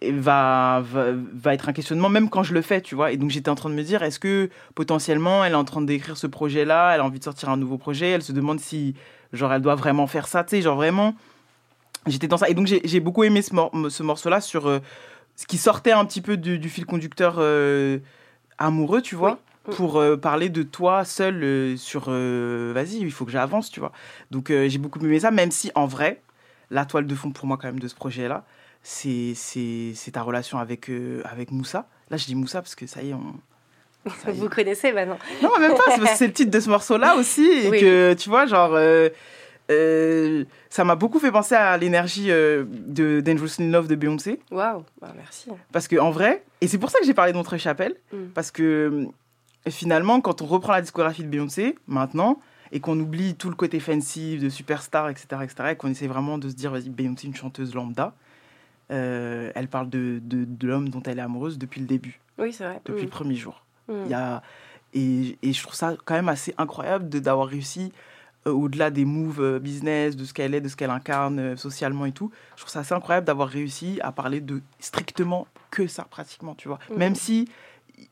et va, va, va être un questionnement, même quand je le fais, tu vois. Et donc, j'étais en train de me dire, est-ce que potentiellement, elle est en train d'écrire ce projet-là, elle a envie de sortir un nouveau projet, elle se demande si, genre, elle doit vraiment faire ça, tu sais, genre, vraiment. J'étais dans ça. Et donc, j'ai beaucoup aimé ce, mor- ce morceau-là sur euh, ce qui sortait un petit peu du, du fil conducteur euh, amoureux, tu vois. Pour euh, parler de toi seul sur vas-y, il faut que j'avance, tu vois. Donc j'ai beaucoup aimé ça, même si en vrai, la toile de fond pour moi, quand même, de ce projet-là, c'est ta relation avec, avec Moussa. Là, je dis Moussa parce que ça y est, on, Vous connaissez maintenant non, même pas, c'est le titre de ce morceau-là aussi. Et Oui. que, tu vois, genre, euh, euh, ça m'a beaucoup fait penser à l'énergie euh, de Dangerous in Love de Beyoncé. Waouh, bah, merci. Parce que en vrai, et c'est pour ça que j'ai parlé d'Entre Chapelle, Mm. parce que euh, finalement, quand on reprend la discographie de Beyoncé, maintenant, et qu'on oublie tout le côté fancy de superstar, etc., etc., et qu'on essaie vraiment de se dire, vas-y, Beyoncé, une chanteuse lambda, euh, elle parle de, de, de l'homme dont elle est amoureuse depuis le début Oui, c'est vrai. depuis Mm. le premier jour. Mm. Il y a, et, et je trouve ça quand même assez incroyable d'avoir réussi, au-delà des moves euh, business, de ce qu'elle est, de ce qu'elle incarne euh, socialement et tout, je trouve ça assez incroyable d'avoir réussi à parler de strictement que ça, pratiquement, tu vois. Mhm. Même si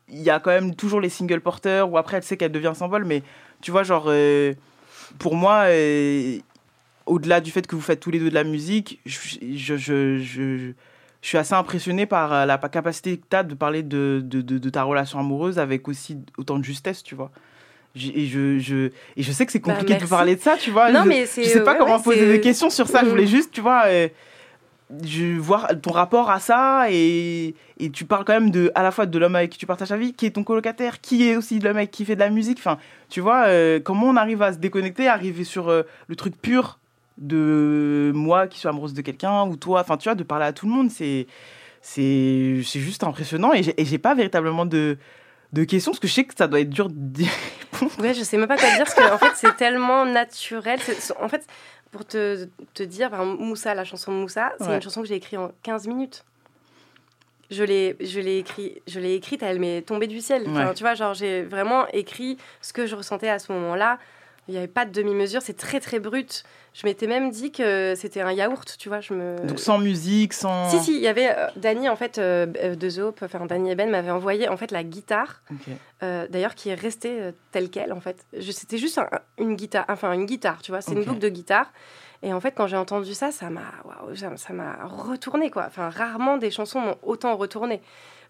il y a quand même toujours les single porteurs, ou après elle sait qu'elle devient symbole, mais tu vois, genre, euh, pour moi, euh, au-delà du fait que vous faites tous les deux de la musique, je, je, je, je- je suis assez impressionné par euh, la capacité que tu as de parler de, de, de- de ta relation amoureuse avec aussi autant de justesse, tu vois. Et je, je, et je sais que c'est Bah, compliqué de merci. parler de ça, tu vois. Non, je, mais c'est- je sais pas ouais, comment ouais, poser des questions sur ça. Je Mm. voulais juste, tu vois, euh, je vois ton rapport à ça et, et tu parles quand même de, à la fois de l'homme avec qui tu partages la vie, qui est ton colocataire, qui est aussi l'homme avec qui fait de la musique. Enfin, tu vois, euh, comment on arrive à se déconnecter, arriver sur euh, le truc pur de moi qui suis amoureuse de quelqu'un ou toi, enfin, tu vois, de parler à tout le monde, c'est c'est c'est juste impressionnant et j'ai pas véritablement de, de questions parce que je sais que ça doit être dur de Ouais, je sais même pas quoi dire parce que en fait c'est tellement naturel. En fait, pour te, te dire, par exemple, Moussa, la chanson Moussa, c'est Ouais. une chanson que j'ai écrite en 15 minutes. Je l'ai, je l'ai écrit, je l'ai écrite, elle m'est tombée du ciel. Enfin, tu vois, genre j'ai vraiment écrit ce que je ressentais à ce moment-là. Il n'y avait pas de demi-mesure, c'est très très brut. Je m'étais même dit que c'était un yaourt, tu vois. Je me... Donc sans musique, sans. Si, si, il y avait euh, Dany, en fait, euh, euh, de The Hope, enfin, Dany Eben m'avait envoyé, en fait, la guitare, euh, d'ailleurs, qui est restée euh, telle qu'elle, en fait. C'était juste un- une guitare, enfin, une guitare, tu vois, c'est une boucle de guitare. Et en fait, quand j'ai entendu ça, ça m'a ça m'a retourné, quoi. Enfin, rarement des chansons m'ont autant retourné.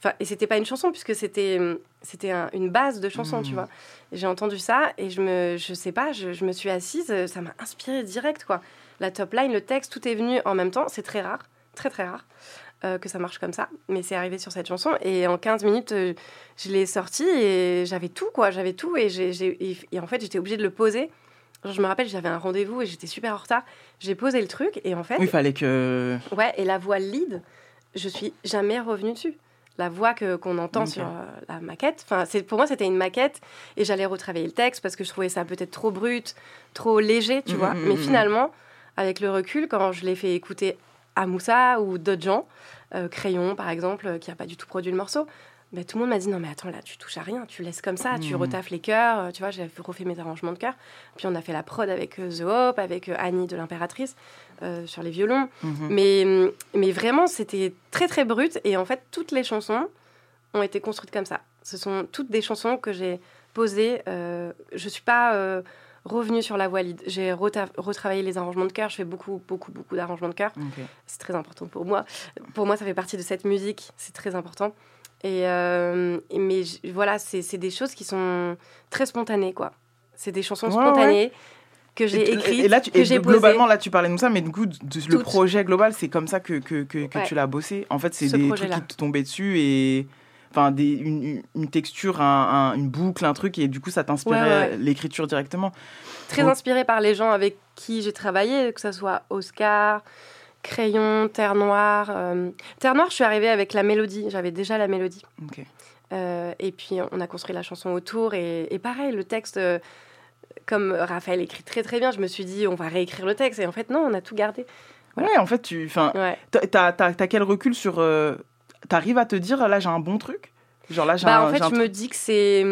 Enfin, et c'était pas une chanson, puisque c'était hum, c'était un- une base de chanson, tu Mhm. vois. J'ai entendu ça, et je me, je sais pas, je, je me suis assise, euh, ça m'a inspiré direct, quoi. La top line, le texte, tout est venu en même temps. C'est très rare, très très rare euh, que ça marche comme ça. Mais c'est arrivé sur cette chanson. Et en 15 minutes, euh, je l'ai sortie et j'avais tout, quoi. J'avais tout. Et, j'ai- j'ai- et- et en fait, j'étais obligée de le poser. Genre, je me rappelle, j'avais un rendez-vous et j'étais super en retard. J'ai posé le truc et en fait, Oui, il fallait que. ouais, et la voix lead, je suis jamais revenue dessus. La voix que qu'on entend sur euh, la maquette, enfin, c'est pour moi c'était une maquette et j'allais retravailler le texte parce que je trouvais ça peut-être trop brut, trop léger, tu Mhm, vois. mhm, Mais mhm. finalement, avec le recul, quand je l'ai fait écouter à Moussa ou d'autres gens, euh, Crayon par exemple, euh, qui a pas du tout produit le morceau, ben, tout le monde m'a dit non mais attends là tu touches à rien, tu laisses comme ça, tu Mhm. retaffes les chœurs, euh, tu vois, j'ai refait mes arrangements de chœurs. Puis on a fait la prod avec euh, The Hope, avec euh, Annie de l'impératrice euh, sur les violons. Mhm. Mais, mais vraiment, c'était très très brut. Et en fait, toutes les chansons ont été construites comme ça. Ce sont toutes des chansons que j'ai posées. euh, je ne suis pas euh, revenue sur la voix lead. J'ai reta- retravaillé les arrangements de chœur. Je fais beaucoup, beaucoup, beaucoup d'arrangements de chœur. Ok. C'est très important pour moi. Pour moi, ça fait partie de cette musique. C'est très important. Et euh, et- mais voilà, c'est des choses qui sont très spontanées, quoi. C'est des chansons Ouais, spontanées que j'ai écrites, Et là, tu, que j'ai globalement, posées. là, tu parlais de ça, mais du coup, de- le projet global, c'est comme ça que, que, que, que Ouais. tu l'as bossé. En fait, c'est Ce des trucs qui te tombaient dessus et. Enfin, des, une, texture, un- un- une boucle, un truc, et du coup, ça t'inspirait Ouais, ouais, ouais. l'écriture directement. très Donc- inspirée par les gens avec qui j'ai travaillé, que ce soit Oscar, Crayon, Terre Noire. euh, Terre Noire, je suis arrivée avec la mélodie, j'avais déjà la mélodie. Euh, et puis on a construit la chanson autour, et, et pareil, le texte, euh, comme Raphaël écrit très très bien, je me suis dit on va réécrire le texte, et en fait non, on a tout gardé. Ouais, en fait, tu. Enfin, Ouais. t'as- t'as t'as- t'as quel recul sur. T'arrives à te dire, là, j'ai un bon truc? Genre là, j'ai Bah, un. en fait, je me dis que c'est.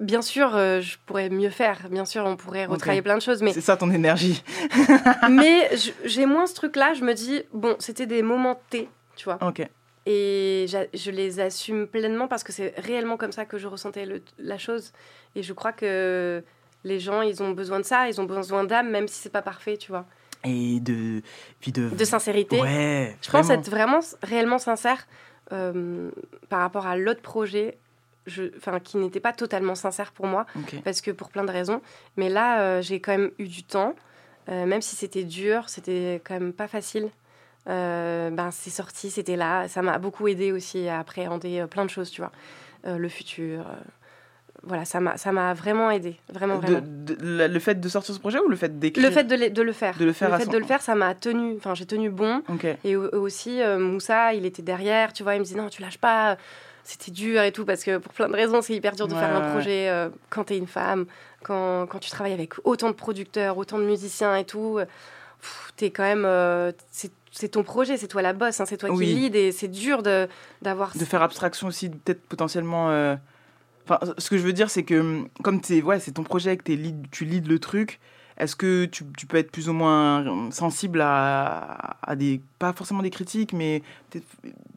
Bien sûr, euh, je pourrais mieux faire. Bien sûr, on pourrait retravailler plein de choses. Mais C'est ça ton énergie. mais j'ai moins ce truc-là. Je me dis, bon, c'était des moments T, tu vois. Ok. Et je les assume pleinement parce que c'est réellement comme ça que je ressentais le- la chose. Et je crois que les gens, ils ont besoin de ça. Ils ont besoin d'âme, même si c'est pas parfait, tu vois. Et de. Puis de. De sincérité. Ouais. Je pense être vraiment réellement sincère euh, par rapport à l'autre projet, je, enfin, qui n'était pas totalement sincère pour moi, parce que pour plein de raisons. Mais là, euh, j'ai quand même eu du temps, euh, même si c'était dur, c'était quand même pas facile. Euh, ben, c'est sorti, c'était là. Ça m'a beaucoup aidé aussi à appréhender plein de choses, tu vois. Le futur. voilà, ça m'a ça m'a vraiment aidé. Vraiment, vraiment. de- le fait de sortir ce projet ou le fait d'écrire? Le fait de, le- de le faire. De le faire fait son- de le faire, ça m'a tenu. Enfin, j'ai tenu bon. Et au- aussi, Moussa, il était derrière, tu vois, il me disait non, tu lâches pas. C'était dur et tout, parce que pour plein de raisons, c'est hyper dur de Ouais, faire ouais, un projet euh, quand t'es une femme, quand, quand tu travailles avec autant de producteurs, autant de musiciens et tout. euh, T'es quand même. euh, c'est c'est ton projet, c'est toi la bosse, hein, c'est toi Oui. qui lead et c'est dur de- d'avoir. de faire abstraction aussi, peut-être potentiellement. euh, Enfin, ce que je veux dire, c'est que comme c'est ouais, ton projet, que t'es lead, tu leads le truc, est-ce que tu, tu peux être plus ou moins sensible à, à des. Pas forcément des critiques, mais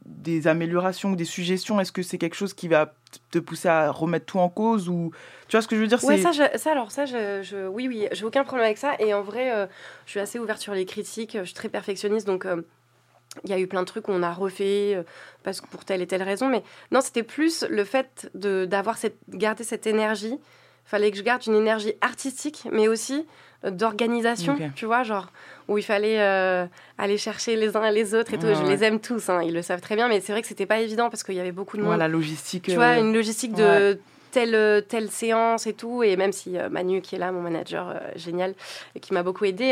des améliorations ou des suggestions? Est-ce que c'est quelque chose qui va te pousser à remettre tout en cause ou Tu vois ce que je veux dire? Ouais, ça, je- ça, alors, ça, je, je- oui, oui, j'ai aucun problème avec ça. Et en vrai, euh, je suis assez ouverte sur les critiques, je suis très perfectionniste, donc euh, il y a eu plein de trucs qu'on a refait euh, parce que pour telle et telle raison. Mais non, c'était plus le fait de d'avoir cette, garder cette énergie fallait que je garde une énergie artistique, mais aussi d'organisation, tu vois, genre où il fallait euh, aller chercher les uns et les autres et tout. Je ouais. les aime tous, hein, ils le savent très bien, mais c'est vrai que c'était pas évident parce qu'il y avait beaucoup de Ouais, monde. la logistique. Tu vois, euh, une logistique de ouais. telle, euh, telle séance et tout. Et même si euh, Manu, qui est là, mon manager génial, et qui m'a beaucoup aidé,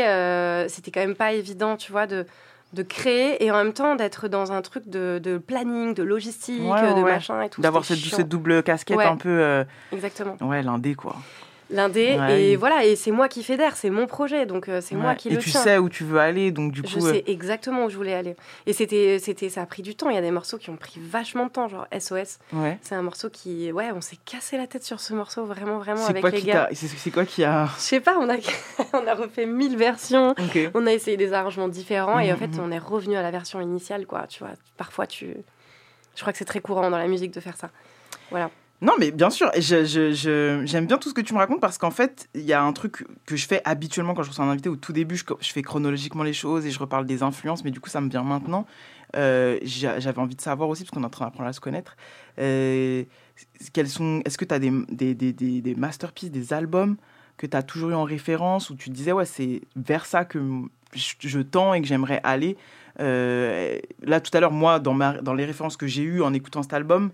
c'était quand même pas évident, tu vois, de, de créer et en même temps d'être dans un truc de, de planning, de logistique, Ouais, de ouais. machin et tout. D'avoir cette, double casquette un peu. euh, Exactement. Ouais, l'indé, quoi. L'indé, Ouais. et voilà, et c'est moi qui fédère, c'est mon projet, donc euh, c'est moi qui Et le tu tiens. sais où tu veux aller, donc du Je coup. euh, sais exactement où je voulais aller. Et c'était, c'était, ça a pris du temps. Il y a des morceaux qui ont pris vachement de temps, genre SOS. Ouais. C'est un morceau qui, ouais, on s'est cassé la tête sur ce morceau, vraiment, vraiment, avec quoi, les gars. c'est quoi qui a. Je sais pas, on a, on a refait mille versions, on a essayé des arrangements différents et en fait mhm. on est revenu à la version initiale, quoi. Tu vois, parfois tu. Je crois que c'est très courant dans la musique de faire ça. Voilà. Non, mais bien sûr, j'aime bien tout ce que tu me racontes parce qu'en fait, il y a un truc que je fais habituellement quand je reçois un invité. Au tout début, je, fais chronologiquement les choses et je reparle des influences, mais du coup, ça me vient maintenant. Euh, j'a- J'avais envie de savoir aussi, parce qu'on est en train d'apprendre à se connaître, euh, sont, est-ce que tu as des, masterpieces, des albums que tu as toujours eu en référence où tu disais, ouais, c'est vers ça que je, tends et que j'aimerais aller Euh, Là, tout à l'heure, moi, dans, dans les références que j'ai eues en écoutant cet album,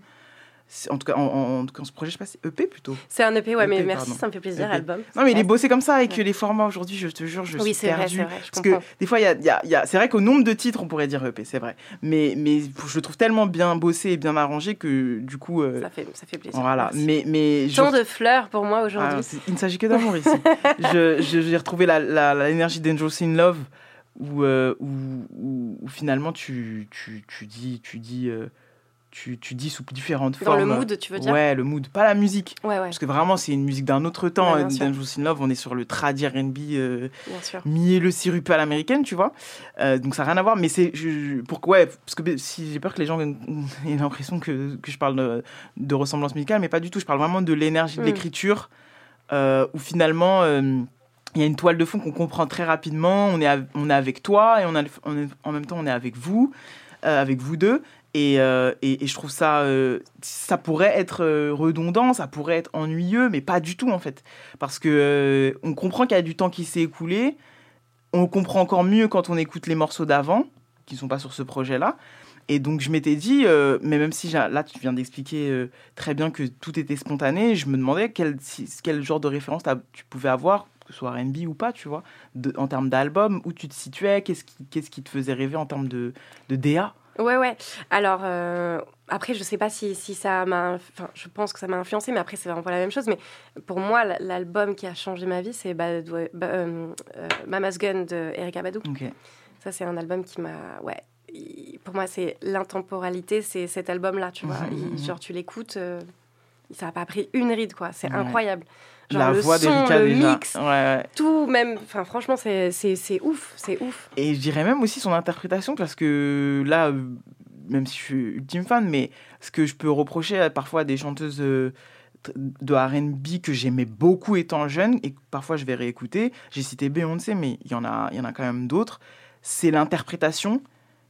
en tout cas, en, en, en tout cas, ce projet, je sais pas, c'est EP plutôt. C'est un EP, ouais, mais EP, merci, pardon. ça me fait plaisir, EP. album. Non, mais il est bossé comme ça avec les formats aujourd'hui, je te jure, je Oui, suis c'est vrai, perdue. c'est vrai, je parce que des fois, y a, y a- y a- c'est vrai qu'au nombre de titres, on pourrait dire EP, c'est vrai. Mais, mais je le trouve tellement bien bossé et bien arrangé que du coup. euh, Ça fait, ça fait plaisir. Voilà, merci. mais. mais je- Tant de fleurs pour moi Ah, aujourd'hui. il ne s'agit que d'amour ici. je, je- j'ai retrouvé la- la- la- l'énergie d'Angels in Love où, euh, où, où- où finalement tu, tu, tu dis. Tu dis euh, tu, tu dis sous différentes Dans formes. le mood, tu veux dire Ouais, le mood, pas la musique. Ouais, ouais. Parce que vraiment, c'est une musique d'un autre temps. Ouais, in Love, on est sur le tradi R&B euh, sûr. mielleux sirupeux à l'américaine, tu vois. Euh, donc ça n'a rien à voir. Mais c'est. je- je- Pour, ouais, parce que si j'ai peur que les gens aient l'impression que, que je parle de, de ressemblance musicale, mais pas du tout. Je parle vraiment de l'énergie de Mm. l'écriture euh, où finalement. euh, il y a une toile de fond qu'on comprend très rapidement. On est, on est avec toi et on, a, le- on est- en même temps on est avec vous, euh, avec vous deux. Et, euh, et, et je trouve ça, euh, ça pourrait être euh, redondant, ça pourrait être ennuyeux, mais pas du tout en fait, parce que on comprend qu'il y a du temps qui s'est écoulé. On comprend encore mieux quand on écoute les morceaux d'avant, qui ne sont pas sur ce projet-là. Et donc je m'étais dit, mais même si là tu viens d'expliquer très bien que tout était spontané, je me demandais quel, quel genre de référence tu pouvais avoir, que ce soit R&B ou pas, tu vois, en termes d'album, où tu te situais, qu'est-ce qui, qu'est-ce qui te faisait rêver en termes de, de DA. Ouais, ouais. Alors, euh, après, je sais pas si, si ça m'a. Enfin, je pense que ça m'a influencé, mais après, c'est vraiment pas la même chose. Mais pour moi, l'album qui a changé ma vie, c'est Bad euh, euh, Mama's Gun de Erika Badu. Ok. Ça, c'est un album qui m'a. Ouais. Pour moi, c'est l'intemporalité, c'est cet album-là, tu vois. Il- genre, tu l'écoutes, euh, ça n'a pas pris une ride, quoi. C'est Ouais. Genre, La le voix son, d'Erika le déjà. mix, Ouais, ouais. tout, même. Enfin, franchement, c'est c'est- c'est ouf, c'est ouf. Et je dirais même aussi son interprétation, parce que là, euh, même si je suis ultime fan, mais ce que je peux reprocher parfois à des chanteuses euh, de RB que j'aimais beaucoup étant jeune, et que parfois je vais réécouter, j'ai cité Beyoncé, mais il y, en a- il y en a quand même d'autres, c'est l'interprétation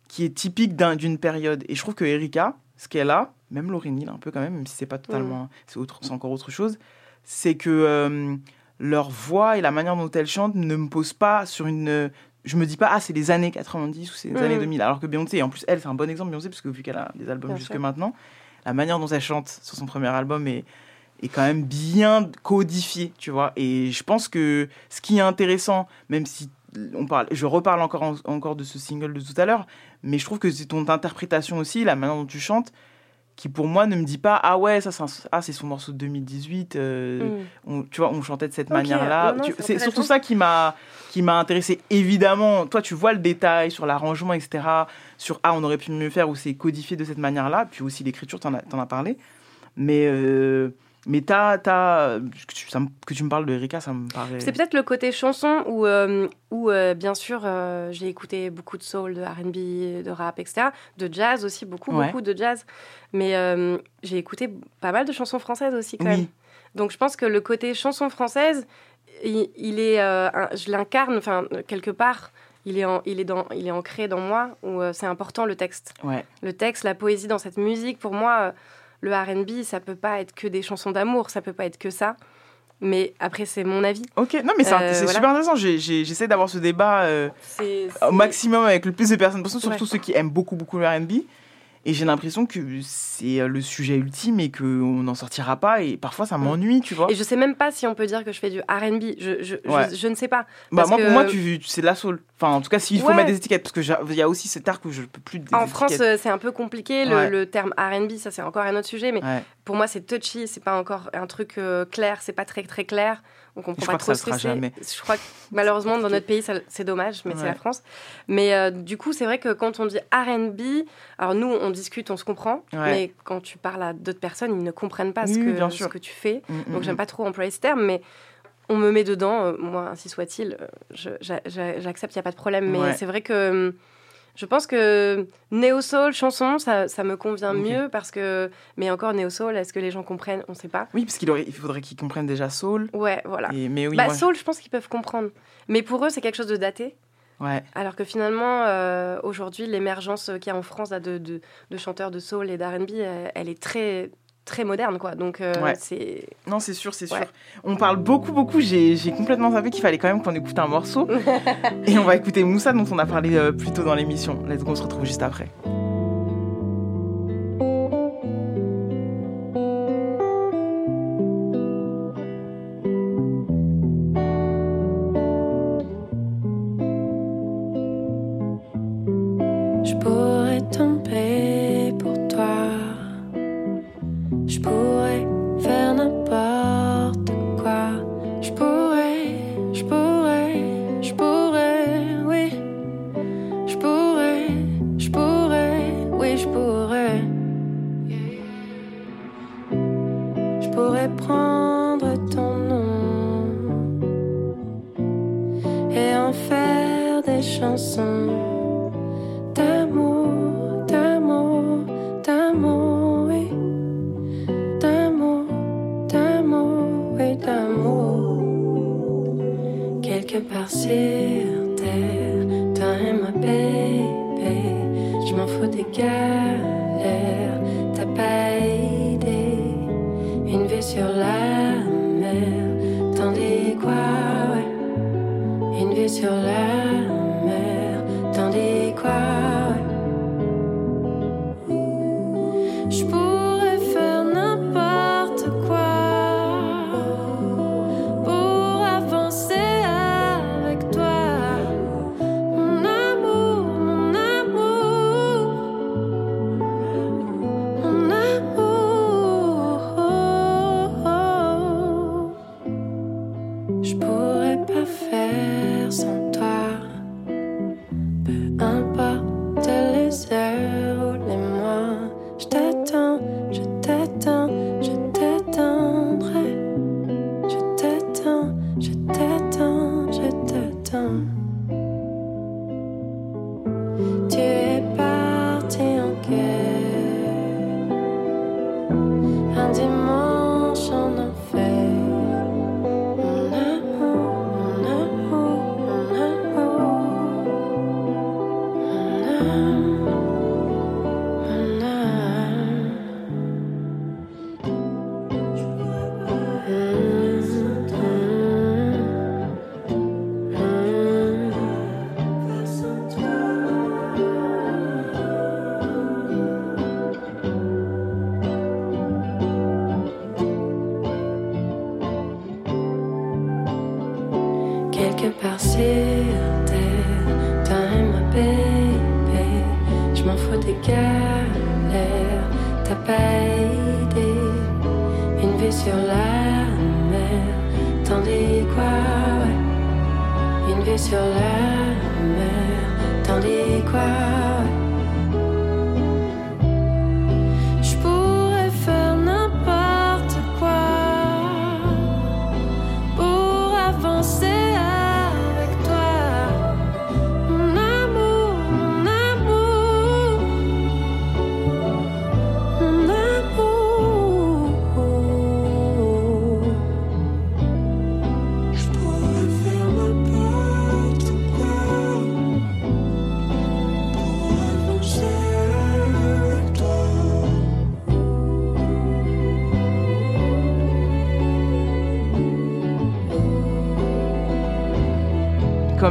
qui est typique d'un- d'une période. Et je trouve que Erika, ce qu'elle a, même Lauryn Hill un peu quand même, même si c'est pas totalement, c'est autre- c'est encore autre chose, c'est que euh, leur voix et la manière dont elles chantent ne me posent pas sur une. Je me dis pas, ah, c'est les années 90 ou c'est les Mhm. années 2000. Alors que Beyoncé, et en plus, elle, c'est un bon exemple, Beyoncé, parce que vu qu'elle a des albums Bien jusque sûr. maintenant, la manière dont elle chante sur son premier album est, est quand même bien codifiée, tu vois. Et je pense que ce qui est intéressant, même si on parle, je reparle encore, en- encore de ce single de tout à l'heure, mais je trouve que c'est ton interprétation aussi, la manière dont tu chantes, qui pour moi ne me dit pas ah ouais ça c'est ah son morceau de 2018 euh, Mm. on, tu vois on chantait de cette manière là c'est surtout ça qui m'a qui m'a intéressé. Évidemment toi tu vois le détail sur l'arrangement etc sur ah on aurait pu mieux faire ou c'est codifié de cette manière là puis aussi l'écriture t'en as, t'en as parlé. Mais euh, mais t'as, t'as, que, tu, ça me- que tu me parles de Erika ça me paraît C'est peut-être le côté chanson où, euh, où euh, bien sûr, euh, j'ai écouté beaucoup de soul, de RB, de rap, etc. De jazz aussi, beaucoup, Ouais. beaucoup de jazz. Mais j'ai écouté pas mal de chansons françaises aussi, quand Oui. même. Donc je pense que le côté chanson française, il, il est, un- je l'incarne, enfin, quelque part. Il est, en- il, est dans, il est ancré dans moi, où c'est important le texte. ouais Le texte, la poésie dans cette musique, pour moi, le RB, ça peut pas être que des chansons d'amour, ça peut pas être que ça. Mais après, c'est mon avis. Ok, non mais c'est Euh, voilà. super intéressant. J'essaie d'avoir ce débat euh, au maximum avec le plus de personnes possible, surtout Ouais. ceux qui aiment beaucoup beaucoup le R&B. Et j'ai l'impression que c'est euh, le sujet ultime et qu'on n'en sortira pas. Et parfois, ça m'ennuie, tu vois. Mm. Et je sais même pas si on peut dire que je fais du R&B. Je, je, je- Ouais. je ne sais pas. Bah, moi, pour moi, tu, c'est de la soul. Enfin, en tout cas, s'il faut Ouais. mettre des étiquettes, parce que j'ai- il y a aussi cet art que je peux plus. Des En France, étiquettes. euh, c'est un peu compliqué. Le, Ouais. le terme R&B, ça c'est encore un autre sujet. Mais pour moi, c'est touchy. C'est pas encore un truc euh, clair. C'est pas très très clair. On comprend Je pas que trop ça ce que sera jamais. Je crois que malheureusement dans notre pays, c'est dommage, mais c'est la France. Mais euh, du coup, c'est vrai que quand on dit R&B, alors nous, on discute, on se comprend. Ouais. Mais quand tu parles à d'autres personnes, ils ne comprennent pas ce, que, bien ce que tu fais. Mm, mm, Donc j'aime mm. pas trop employer ce terme, mais on me met dedans, euh, moi, ainsi soit-il, euh, j'accepte, il n'y a pas de problème. Mais Ouais. c'est vrai que hum, je pense que néo-soul, chanson, ça, ça me convient mieux parce que. Mais encore néo-soul, est-ce que les gens comprennent? On ne sait pas. Oui, parce qu'il il faudrait qu'ils comprennent déjà soul. Ouais, voilà. Et- mais oui, bah, moi, soul, je pense qu'ils peuvent comprendre. Mais pour eux, c'est quelque chose de daté. Ouais. Alors que finalement, euh, aujourd'hui, l'émergence qu'il y a en France là, de, de, de chanteurs de soul et d'R&B, elle, elle est très, très moderne, quoi. Donc, euh, Ouais. c'est... Non, c'est sûr, c'est sûr. Ouais. On parle beaucoup, beaucoup. J'ai j'ai complètement zappé qu'il fallait quand même qu'on écoute un morceau. Et on va écouter Moussa, dont on a parlé euh, plus tôt dans l'émission. Let's go, on se retrouve juste après. Chansons d'amour, d'amour, d'amour, oui, d'amour, d'amour, oui, d'amour. Quelque part sur terre, toi et ma bébé, je m'en fous des galères, t'as pas idée. Une vue sur la mer, tandis quoi, ouais? Une vue sur la mer,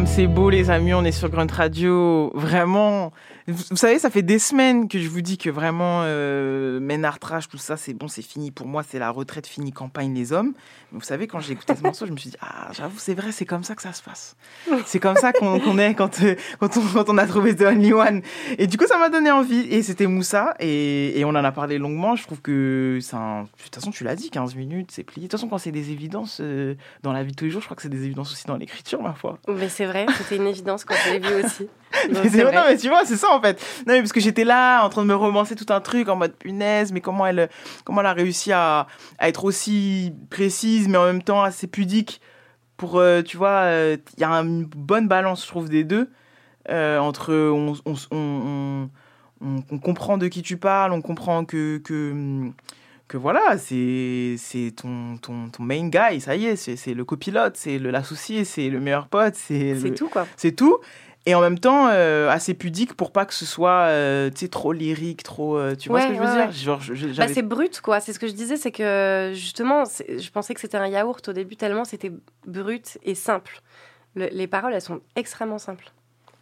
c'est beau, les amis, on est sur Grunt Radio. Vraiment, vous, savez, ça fait des semaines que je vous dis que vraiment, euh, tout ça, c'est bon, c'est fini. Pour moi, c'est la retraite finie campagne les hommes. Mais vous savez, quand j'ai écouté ce morceau, je me suis dit, ah, j'avoue, c'est vrai, c'est comme ça que ça se passe. C'est comme ça qu'on est quand, euh, quand, on, a trouvé The Only One. Et du coup, ça m'a donné envie. Et c'était Moussa. Et, on en a parlé longuement. Je trouve que un. De toute façon, tu l'as dit, 15 minutes, c'est plié. De toute façon, quand c'est des évidences euh, dans la vie de tous les jours, je crois que c'est des évidences aussi dans l'écriture, ma foi. Mais c'est vrai, c'était une évidence quand je l'ai vu aussi. Mais non, mais tu vois, c'est ça en fait. Non, mais parce que j'étais là en train de me romancer tout un truc en mode punaise, mais comment elle, comment elle a réussi à, à être aussi précise, mais en même temps assez pudique pour, euh, tu vois, euh, il y a une bonne balance, je trouve, des deux. euh, entre on, on, on, on- comprend de qui tu parles, on comprend que, que, que voilà, c'est c'est ton, ton, ton main guy, ça y est, c'est c'est le copilote, c'est le- l'associé, c'est le meilleur pote, c'est tout, quoi. C'est tout. Et en même temps, euh, assez pudique pour pas que ce soit euh, tu sais, trop lyrique, trop. euh, tu vois ce que je veux Ouais, dire Genre, je- Bah, c'est brut, quoi. C'est ce que je disais, c'est que justement, je pensais que c'était un yaourt au début, tellement c'était brut et simple. Le- les paroles, elles sont extrêmement simples.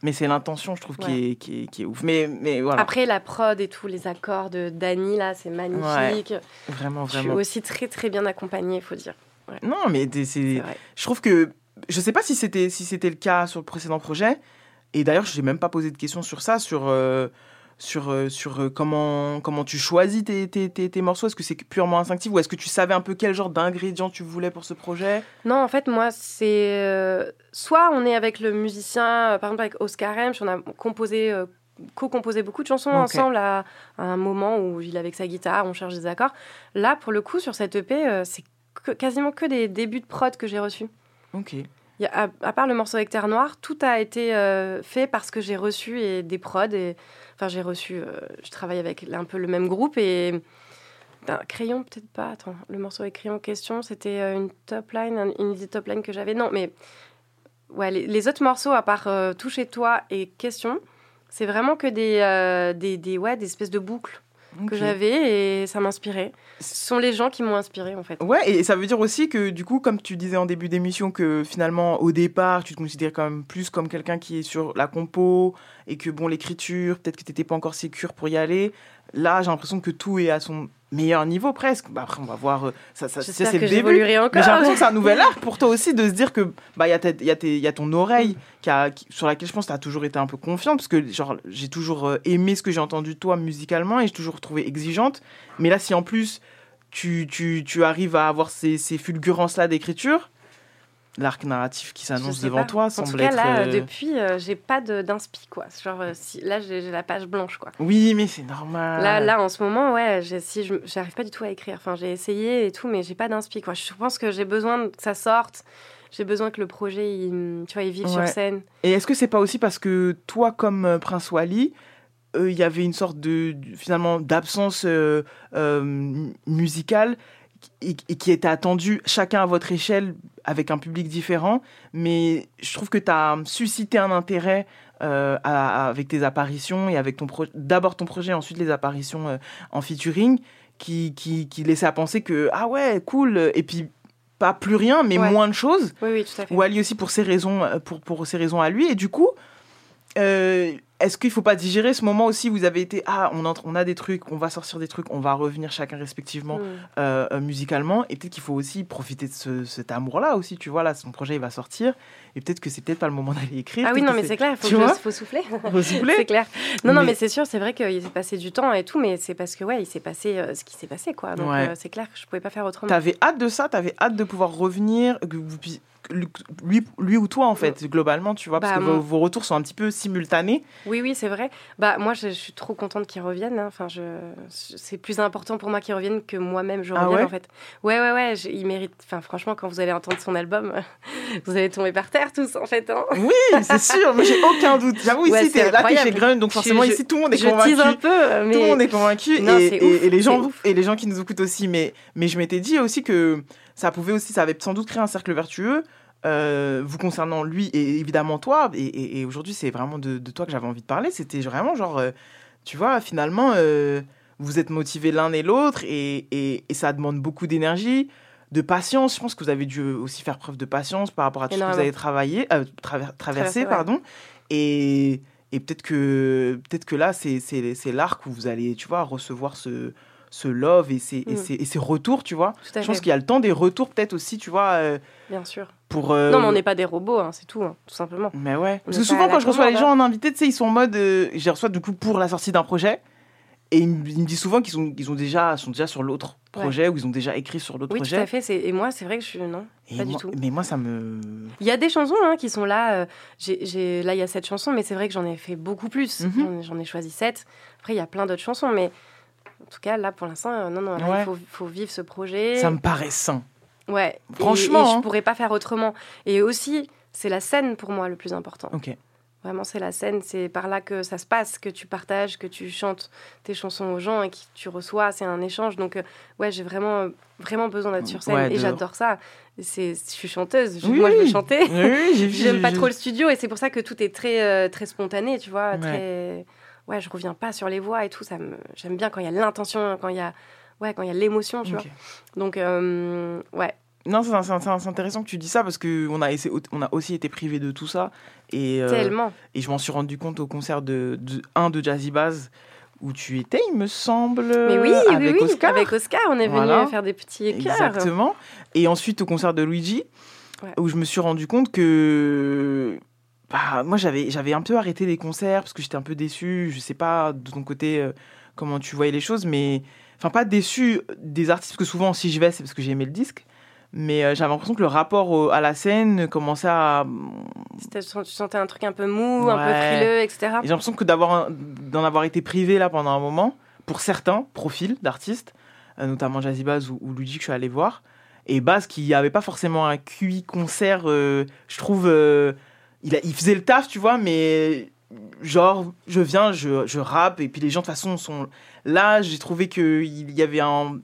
Mais c'est l'intention, je trouve, Ouais. qui, est, qui, est, qui est ouf. Mais, mais voilà. Après, la prod et tout, les accords de Dani, là, c'est magnifique. Vraiment, Je suis vraiment. aussi très, très bien accompagnée, il faut dire. Non, mais c'est. Je trouve que. Je sais pas si c'était si c'était le cas sur le précédent projet. Et d'ailleurs, je n'ai même pas posé de questions sur ça, sur. euh, sur, euh, sur euh, comment, comment tu choisis tes, tes, tes, tes morceaux Est-ce que c'est purement instinctif ou est-ce que tu savais un peu quel genre d'ingrédients tu voulais pour ce projet? Non, en fait, moi, c'est. euh, soit on est avec le musicien, par exemple avec Oscar Hemsch, on a composé. co-composé beaucoup de chansons ensemble à, à un moment où il est avec sa guitare, on cherche des accords. Là, pour le coup, sur cette EP, c'est quasiment que des débuts de prod que j'ai reçus. Ok. À, part le morceau avec Terre Noire, tout a été euh, fait parce que j'ai reçu des prods. Enfin, j'ai reçu. euh, je travaille avec un peu le même groupe et. ben, crayon, peut-être pas. Attends, le morceau avec crayon question, c'était euh, une top line, un- une idée top line que j'avais. Non, mais. Ouais, les, autres morceaux, à part Tout chez toi et Question, c'est vraiment que des, des, des, ouais, des espèces de boucles que j'avais et ça m'inspirait. Ce sont les gens qui m'ont inspiré en fait. Ouais, et ça veut dire aussi que du coup, comme tu disais en début d'émission, que finalement, au départ, tu te considères quand même plus comme quelqu'un qui est sur la compo et que bon, l'écriture, peut-être que tu n'étais pas encore sécure pour y aller. Là, j'ai l'impression que tout est à son meilleur niveau presque. Bah, après, on va voir. euh, Ça, ça, c'est le début. Mais j'ai l'impression que c'est un nouvel art pour toi aussi de se dire que bah il y a, ta- y a, tes- il y a ton oreille qui a, qui- sur laquelle je pense que tu as toujours été un peu confiante parce que genre j'ai toujours euh, aimé ce que j'ai entendu de toi musicalement et j'ai toujours trouvé exigeante. Mais là, si en plus tu, tu, tu arrives à avoir ces, ces fulgurances-là d'écriture, l'arc narratif qui s'annonce devant pas. toi En semble tout cas, être. là, euh, depuis, euh, j'ai pas de- d'inspi, quoi. Genre, euh, si, là, j'ai la page blanche, quoi. Oui, mais c'est normal. Là, là, en ce moment, ouais, si j'arrive pas du tout à écrire. Enfin, j'ai essayé et tout, mais j'ai pas d'inspi, quoi. Je pense que j'ai besoin que ça sorte. J'ai besoin que le projet, il, tu vois, il vive sur scène. Et est-ce que c'est pas aussi parce que toi, comme Prince Wally, euh, il y avait une sorte de finalement d'absence euh, musicale et, et qui était attendue chacun à votre échelle avec un public différent, mais je trouve que tu as suscité un intérêt euh, à- à- avec tes apparitions et avec ton d'abord ton projet, ensuite les apparitions euh, en featuring, qui, qui, qui laissait à penser que ah ouais cool et puis pas plus rien mais Ouais. moins de choses. Oui, oui, tout à fait. Wally aussi pour ses raisons, euh, pour, pour ses raisons à lui. Et du coup, euh, est-ce qu'il faut pas digérer ce moment aussi où vous avez été ah on, entre, on a des trucs, on va sortir des trucs, on va revenir chacun respectivement Mm. euh, euh, musicalement et peut-être qu'il faut aussi profiter de ce, cet amour-là aussi. Tu vois là, son projet il va sortir et peut-être que c'est peut-être pas le moment d'aller écrire. Ah oui, non, mais c'est clair, il faut, souffler. Faut souffler. c'est clair. Non, non, Mais- mais c'est sûr, c'est vrai qu'il s'est passé du temps et tout, mais c'est parce que, ouais, il s'est passé euh, ce qui s'est passé, quoi. Donc, Ouais. c'est clair que je pouvais pas faire autrement. T'avais hâte de ça, t'avais hâte de pouvoir revenir, que vous puissiez- lui, lui ou toi en fait, globalement, tu vois, parce Bah, que mon- vos, vos retours sont un petit peu simultanés. Oui, oui, c'est vrai. Bah, moi, je, je suis trop contente qu'ils reviennent. hein. Enfin, je, c'est plus important pour moi qu'ils reviennent que moi-même je Ah revienne, ouais en fait. Ouais, ouais, ouais. je- il mérite. Enfin, franchement, quand vous allez entendre son album, vous allez tomber par terre tous, en fait. hein. Oui, c'est sûr, mais j'ai aucun doute. J'avoue, Ouais, ici, c'est t'es- là, t'es chez donc Je- forcément, je- ici, tout le monde est je convaincu. tease un peu, mais- Tout le monde est convaincu. Non, et, ouf, les gens, ouf. et les gens qui nous écoutent aussi. Mais, mais je m'étais dit aussi que ça pouvait aussi, ça avait sans doute créé un cercle vertueux. euh, vous concernant lui et évidemment toi, et, et- et aujourd'hui c'est vraiment de, de toi que j'avais envie de parler. C'était vraiment genre, euh, tu vois, finalement, euh, vous êtes motivés l'un et l'autre et- et ça demande beaucoup d'énergie. De patience. Je pense que vous avez dû aussi faire preuve de patience par rapport à tout ce que vous avez travaillé, euh, traver- traversé, ouais. pardon. Et, et peut-être que, peut que là, c'est- l'arc où vous allez, tu vois, recevoir ce, ce love et ces, et, Mm. ces, et ces retours, tu vois. Je pense qu'il y a le temps des retours, peut-être aussi, tu vois, euh, Bien sûr. pour... euh, Non, mais on n'est pas des robots, hein, c'est tout, hein, tout simplement. mais ouais. On Parce que souvent, quand je reçois les gens commande, en invité, tu sais, ils sont en mode. euh, je les reçois du coup pour la sortie d'un projet. Et ils me, ils me disent souvent qu'ils sont, ils ont déjà, sont déjà sur l'autre Ouais. projet ou ils ont déjà écrit sur l'autre Oui, projet. tout à fait. Et moi, c'est vrai que je suis. Non, Et pas moi- du tout. Mais moi, ça me. Il y a des chansons hein, qui sont là. euh, j'ai- là, il y a cette chanson, mais c'est vrai que j'en ai fait beaucoup plus. Mhm. J'en ai- J'en ai choisi sept. Après, il y a plein d'autres chansons, mais en tout cas, là, pour l'instant, euh, non, non, là, Ouais. il faut, faut vivre ce projet. Ça me paraît sain. Ouais. Et- Franchement, Et, je hein. pourrais pas faire autrement. Et aussi, c'est la scène pour moi le plus important. Ok. Vraiment, c'est la scène. C'est par là que ça se passe, que tu partages, que tu chantes tes chansons aux gens et que tu reçois. C'est un échange. Donc, euh, ouais, j'ai vraiment, euh, vraiment besoin d'être sur scène Ouais, et j'adore ça. C'est, je suis chanteuse. Je- Oui, moi, je veux chanter. Oui, J'aime j'ai- pas trop le studio et c'est pour ça que tout est très, euh, très spontané, tu vois. Ouais. Très... Ouais, je reviens pas sur les voix et tout. Ça me... J'aime bien quand il y a l'intention, quand il y a, ouais, quand il y a l'émotion, tu vois. Donc, euh, ouais. Non, c'est intéressant que tu dis ça parce qu'on a, essayé- on a aussi été privé de tout ça. Et, euh, Tellement. Et je m'en suis rendu compte au concert de, de un de Jazzy Bass où tu étais, il me semble, Mais oui, avec oui, oui, Oscar. avec Oscar, on est venu Voilà. faire des petits écarts. Exactement. Et ensuite au concert de Luigi, Ouais. où je me suis rendu compte que bah, moi j'avais j'avais un peu arrêté les concerts parce que j'étais un peu déçu. Je sais pas de ton côté euh, comment tu voyais les choses, mais enfin pas déçu des artistes parce que souvent si je vais c'est parce que j'ai aimé le disque. Mais euh, j'avais l'impression que le rapport au- à la scène commençait à. Tu sentais un truc un peu mou, un peu frileux, etc. Et J'ai l'impression que d'avoir d'en avoir été privé là pendant un moment, pour certains profils d'artistes, euh, notamment Jazzy Bass ou, ou Luigi que je suis allé voir, et Bass qui avait pas forcément un QI concert, euh, je trouve, il, a- il faisait le taf, tu vois, mais genre, je viens, je, je rappe, et puis les gens de toute façon sont là, j'ai trouvé qu'il y avait un.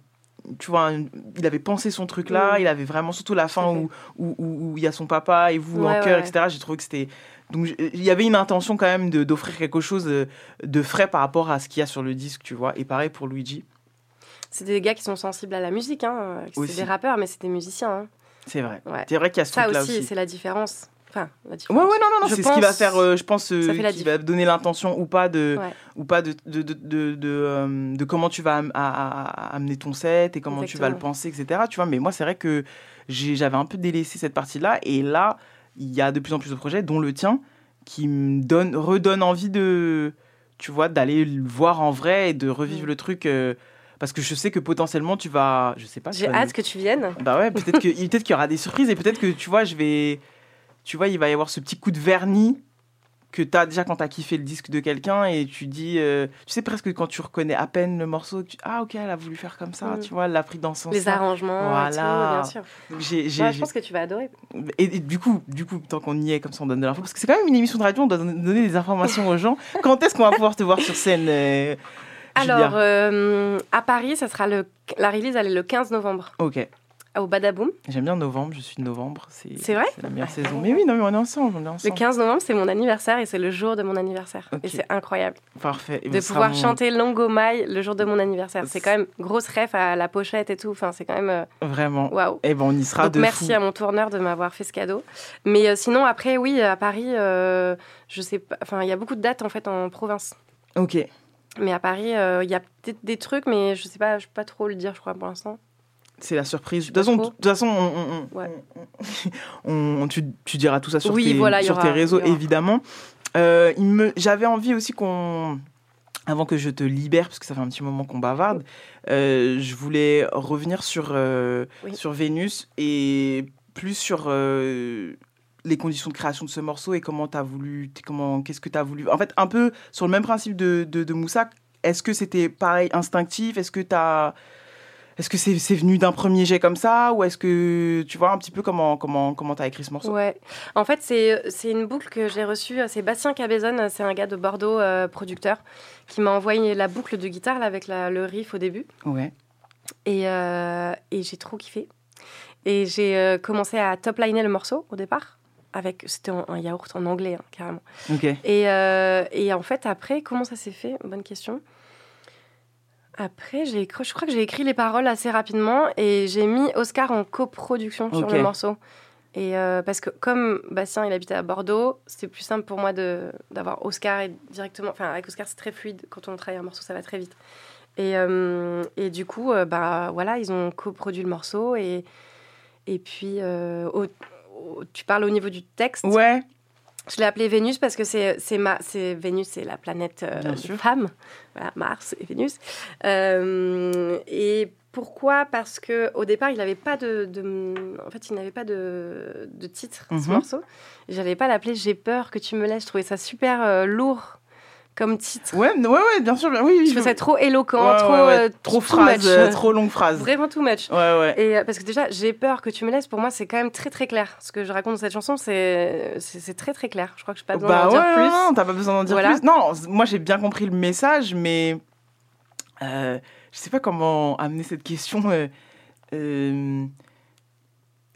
Tu vois, il avait pensé son truc là, Mm. il avait vraiment, surtout la fin où, où, où- où il y a son papa et vous Ouais, en cœur, ouais, etc. J'ai trouvé que c'était. Donc il y avait une intention quand même d'offrir quelque chose de, de frais par rapport à ce qu'il y a sur le disque, tu vois. Et pareil pour Luigi. C'est des gars qui sont sensibles à la musique. Hein. C'est Aussi. des rappeurs, mais c'est des musiciens. hein. C'est vrai. Ouais. C'est vrai qu'il y a ce Ça truc-là aussi, aussi. c'est la différence. Enfin, la différence. ouais, non, non, non, Je c'est ce qui va faire, euh, je pense, euh, qui diff. va donner l'intention ou pas de, Ouais. ou pas de, de, de, de, de, euh, de comment tu vas am- à- à- à amener ton set et comment tu vas le penser, etc. Tu vois, mais moi, c'est vrai que j'avais un peu délaissé cette partie-là. Et là, il y a de plus en plus de projets, dont le tien, qui me donne, redonne envie de, tu vois, d'aller le voir en vrai et de revivre Mm. le truc. euh, parce que je sais que potentiellement, tu vas, je sais pas. J'ai hâte que tu viennes. bah ouais, peut-être que- peut-être qu'il y aura des surprises et peut-être que tu vois, je vais. Tu vois, il va y avoir ce petit coup de vernis que tu as déjà quand tu as kiffé le disque de quelqu'un et tu dis. euh, tu sais, presque quand tu reconnais à peine le morceau, tu, ah ok, elle a voulu faire comme ça, Mm. tu vois, elle l'a pris dans son Les arrangements, et tout, Voilà. bien sûr. Donc, Ouais, je pense que tu vas adorer. et, et du coup, du coup, tant qu'on y est, comme ça on donne de l'info, parce que c'est quand même une émission de radio, on doit don- donner des informations aux gens. Quand est-ce qu'on va pouvoir te voir sur scène euh, Alors, euh, à Paris, ça sera le, la release, elle est le 15 novembre Ok. Au Badaboom. J'aime bien novembre, je suis de novembre. C'est C'est vrai la meilleure saison. Mais oui, non, mais on est ensemble. On est Le ensemble. 15 novembre, c'est mon anniversaire et c'est le jour de mon anniversaire. Et c'est incroyable Parfait. Et de pouvoir mon- chanter Longo Mai le jour de mon anniversaire. C'est quand même grosse ref à la pochette et tout. Enfin, c'est quand même. euh, Vraiment. Waouh. Et ben on y sera Donc de merci fou. à mon tourneur de m'avoir fait ce cadeau. Mais euh, sinon après oui à Paris, euh, je sais pas. Enfin il y a beaucoup de dates en fait en province. Ok. Mais à Paris il y a peut-être des trucs mais je sais pas, je peux pas trop le dire je crois pour l'instant. C'est la surprise. De toute façon, trop. de toute façon, on, on- on- Ouais. on- tu, tu diras tout ça sur Oui, tes, voilà, sur aura- tes réseaux, évidemment. Euh, il me, j'avais envie aussi qu'on, avant que je te libère, parce que ça fait un petit moment qu'on bavarde, euh, je voulais revenir sur euh, Oui. sur Vénus et plus sur les conditions de création de ce morceau et comment t'as voulu, t'es- comment, qu'est-ce que tu as voulu. En fait, un peu sur le même principe de, de, de Moussa. Est-ce que c'était pareil instinctif? Est-ce que tu as est-ce que c'est venu d'un premier jet comme ça ou est-ce que tu vois un petit peu comment comment comment t'as écrit ce morceau? Ouais. En fait c'est une boucle que j'ai reçue. C'est Bastien Cabezon, c'est un gars de Bordeaux euh, producteur qui m'a envoyé la boucle de guitare là, avec la- le riff au début. Ouais. Et, euh, et j'ai trop kiffé. Et j'ai euh, commencé à topliner le morceau au départ. Avec, c'était un yaourt en anglais, hein, carrément. Ok. Et, euh, et en fait, après, comment ça s'est fait? Bonne question. Après, j'ai je crois que j'ai écrit les paroles assez rapidement et j'ai mis Oscar en coproduction sur le morceau. Et euh, parce que comme Bastien il habitait à Bordeaux, c'est plus simple pour moi de d'avoir Oscar et directement. Enfin, avec Oscar c'est très fluide. Quand on travaille un morceau, ça va très vite. Et, euh, et du coup, euh, bah voilà, ils ont coproduit le morceau et et puis euh, au- au- tu parles au niveau du texte? Ouais. Je l'ai appelé Vénus parce que c'est c'est ma c'est Vénus c'est la planète euh, voilà Mars et Vénus. Euh, et pourquoi? Parce que au départ il n'avait pas de, de- en fait il n'avait pas de, de titre ce Mhm. morceau. J'allais pas l'appeler j'ai peur que tu me laisses. Je trouvais ça super euh, lourd comme titre Ouais, ouais, ouais, bien sûr. bien- Oui, je ça trop éloquent Ouais, trop ouais, euh, trop phrase, euh, trop longue phrase. vraiment too much Ouais, ouais. et euh, parce que déjà, j'ai peur que tu me laisses. Pour moi, c'est quand même très très clair. Ce que je raconte dans cette chanson, c'est c'est très très clair. Je crois que je n'ai pas besoin Bah d'en dire plus. non, t'as pas besoin d'en dire Voilà. plus. Non, moi j'ai bien compris le message, mais euh, je sais pas comment amener cette question.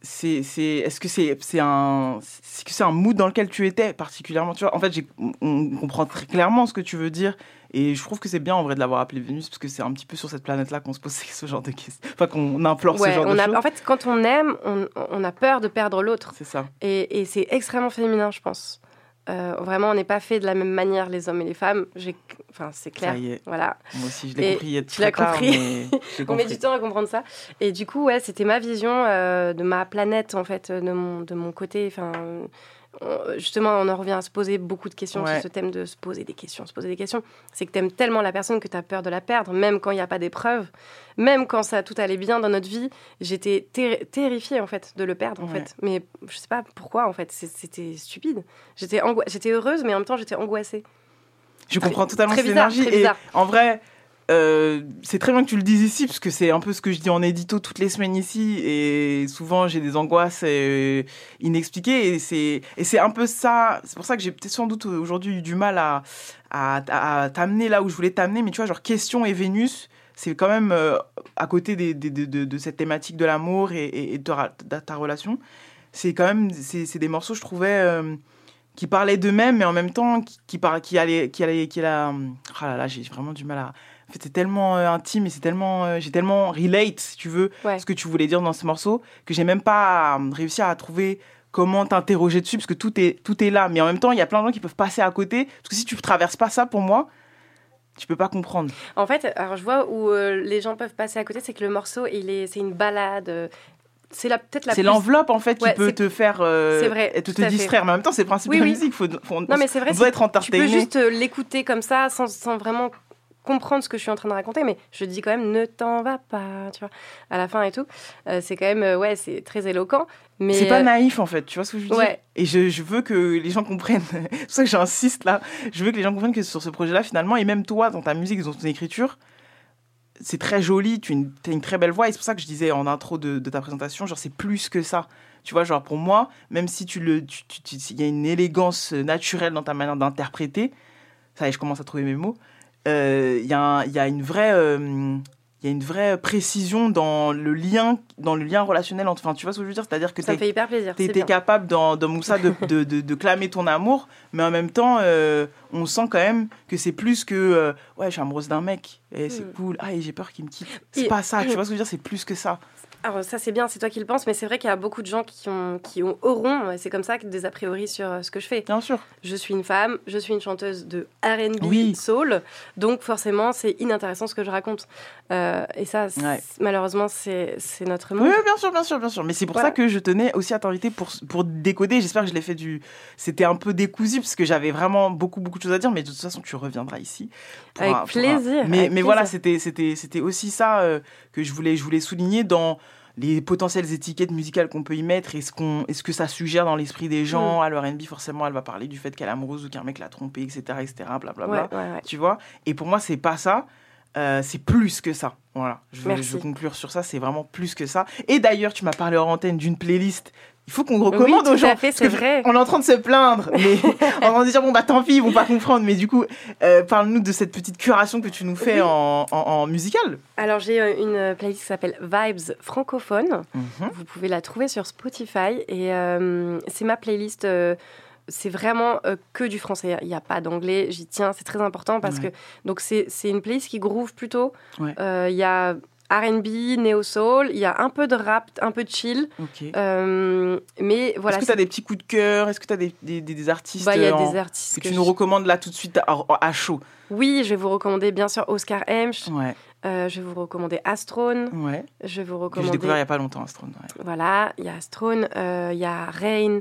C'est, c'est, est-ce que c'est, c'est un, c'est que c'est un mood dans lequel tu étais particulièrement? Tu vois, en fait, on, comprend très clairement ce que tu veux dire, et je trouve que c'est bien en vrai de l'avoir appelé Vénus parce que c'est un petit peu sur cette planète-là qu'on se pose ce genre de questions, enfin qu'on implore Ouais, ce genre on de a- choses. En fait, quand on aime, on, on a peur de perdre l'autre. C'est ça. Et, et c'est extrêmement féminin, je pense. Euh, vraiment, on n'est pas fait de la même manière, les hommes et les femmes. J'ai, enfin, c'est clair. Ça y est. Voilà. Moi aussi, je l'ai compris il y a Tu l'as compris. mais j'ai on met compris. du temps à comprendre ça. Et du coup, ouais, c'était ma vision euh, de ma planète, en fait, de mon, de mon côté. Enfin, justement, on en revient à se poser beaucoup de questions Ouais. sur ce thème de se poser des questions, se poser des questions. C'est que tu aimes tellement la personne que tu as peur de la perdre, même quand il n'y a pas d'épreuve, même quand ça tout allait bien dans notre vie. J'étais ter- terrifiée, en fait, de le perdre, en Ouais. fait. Mais je sais pas pourquoi, en fait. C'était stupide. J'étais heureuse, mais en même temps, j'étais angoissée. Je comprends totalement cette énergie. Et en vrai, euh, c'est très bien que tu le dises ici, parce que c'est un peu ce que je dis en édito toutes les semaines ici. Et souvent, j'ai des angoisses euh, inexpliquées. Et c'est, et c'est un peu ça. C'est pour ça que j'ai peut-être sans doute aujourd'hui eu du mal à, à, t'amener là où je voulais t'amener. Mais tu vois, genre, Question et Vénus. C'est quand même euh, à côté de, de- de cette thématique de l'amour et, de, ta- relation. C'est quand même c'est, des morceaux, je trouvais, euh, qui parlaient d'eux-mêmes, mais en même temps qui, qui, par- qui allaient, qui allaient, qui la, ah là là, j'ai vraiment du mal à. En fait, c'est tellement euh, intime et c'est tellement, euh, j'ai tellement relate, si tu veux, Ouais. ce que tu voulais dire dans ce morceau, que j'ai même pas euh, réussi à trouver comment t'interroger dessus, parce que tout est, tout est là. Mais en même temps, il y a plein de gens qui peuvent passer à côté, parce que si tu traverses pas ça, pour moi, tu peux pas comprendre. En fait, alors je vois où euh, les gens peuvent passer à côté, c'est que le morceau, il est, c'est une balade. C'est la peut-être la. C'est plus- l'enveloppe en fait qui Ouais, peut c'est- te faire euh, c'est vrai, et te, te fait. distraire. Mais en même temps, c'est le principe Oui, de la oui. musique. Faut, faut- Non, mais c'est vrai. on doit être entertainé. Tu peux juste l'écouter comme ça, sans, sans vraiment comprendre ce que je suis en train de raconter, mais je dis quand même ne t'en va pas, tu vois, à la fin et tout. Euh, c'est quand même, euh, ouais, c'est très éloquent. Mais C'est pas euh, naïf en fait, tu vois ce que je veux dire? Ouais. Et je, je veux que les gens comprennent, c'est pour ça que j'insiste là, je veux que les gens comprennent que sur ce projet-là finalement, et même toi dans ta musique, dans ton écriture, c'est très joli, tu as une, très belle voix, et c'est pour ça que je disais en intro de, de ta présentation, genre c'est plus que ça. Tu vois, genre pour moi, même si tu le, il y a une élégance naturelle dans ta manière d'interpréter, ça y est, je commence à trouver mes mots, il y, a un- il y a une vraie... euh, il y a une vraie précision dans le lien, dans le lien relationnel. entre- Enfin, tu vois ce que je veux dire? C'est-à-dire que ça me t'es- fait hyper plaisir. c'est capable dans, dans Moussa de, de, de, de clamer ton amour, mais en même temps, euh, on sent quand même que c'est plus que euh, ouais, je suis amoureuse d'un mec, et c'est Mm. cool, ah, et j'ai peur qu'il me quitte. C'est pas ça, tu vois ce que je veux dire? C'est plus que ça. Alors ça c'est bien, c'est toi qui le penses, mais c'est vrai qu'il y a beaucoup de gens qui ont, qui ont auront, et c'est comme ça que des a priori sur euh, ce que je fais. Bien sûr. Je suis une femme, je suis une chanteuse de R&B Oui. soul, donc forcément c'est inintéressant ce que je raconte. Euh, et ça, Ouais. malheureusement, c'est notre monde. Oui, bien sûr, bien sûr, bien sûr. Mais c'est pour Voilà. ça que je tenais aussi à t'inviter pour, pour décoder. J'espère que je l'ai fait du. C'était un peu décousu parce que j'avais vraiment beaucoup, beaucoup de choses à dire, mais de toute façon, tu reviendras ici. Avec un- pour un- plaisir, Mais, avec mais voilà, plaisir. c'était, c'était, c'était aussi ça euh, que je voulais, je voulais souligner dans les potentielles étiquettes musicales qu'on peut y mettre et ce, qu'on, et ce que ça suggère dans l'esprit des gens. À l'R&B, forcément, elle va parler du fait qu'elle est amoureuse ou qu'un mec l'a trompée, etc., etc., blablabla. Ouais, ouais, ouais. Tu vois? Et pour moi, c'est pas ça. Euh, c'est plus que ça. Voilà. Je veux conclure sur ça. C'est vraiment plus que ça. Et d'ailleurs, tu m'as parlé hors antenne d'une playlist. Il faut qu'on recommande aux gens. à fait, parce c'est que vrai. On est en train de se plaindre. Mais on va dire, bon, bah tant pis, ils vont pas comprendre. Mais du coup, euh, parle-nous de cette petite curation que tu nous fais Oui. en, en, en musical. Alors j'ai euh, une playlist qui s'appelle Vibes francophone. Mhm. Vous pouvez la trouver sur Spotify et euh, c'est ma playlist euh, c'est vraiment euh, que du français. Il n'y a pas d'anglais. J'y tiens, c'est très important parce Ouais. que donc c'est c'est une playlist qui groove plutôt. Ouais. Euh, Il y a R&B, néo soul, il y a un peu de rap, un peu de chill. Euh, mais voilà. Est-ce que tu as des petits coups de cœur? Est-ce que tu as des, des, artistes Bah, il y a en- des artistes que, que tu je- nous recommandes là tout de suite à, à chaud? Oui, je vais vous recommander bien sûr Oscar Hemsch. Ouais. Euh, je vais vous recommander Astrone. Ouais. Je vais vous Que j'ai recommander. découvert il n'y a pas longtemps, Astron. ouais. Voilà, il y a Astrone, euh, il y a Rain,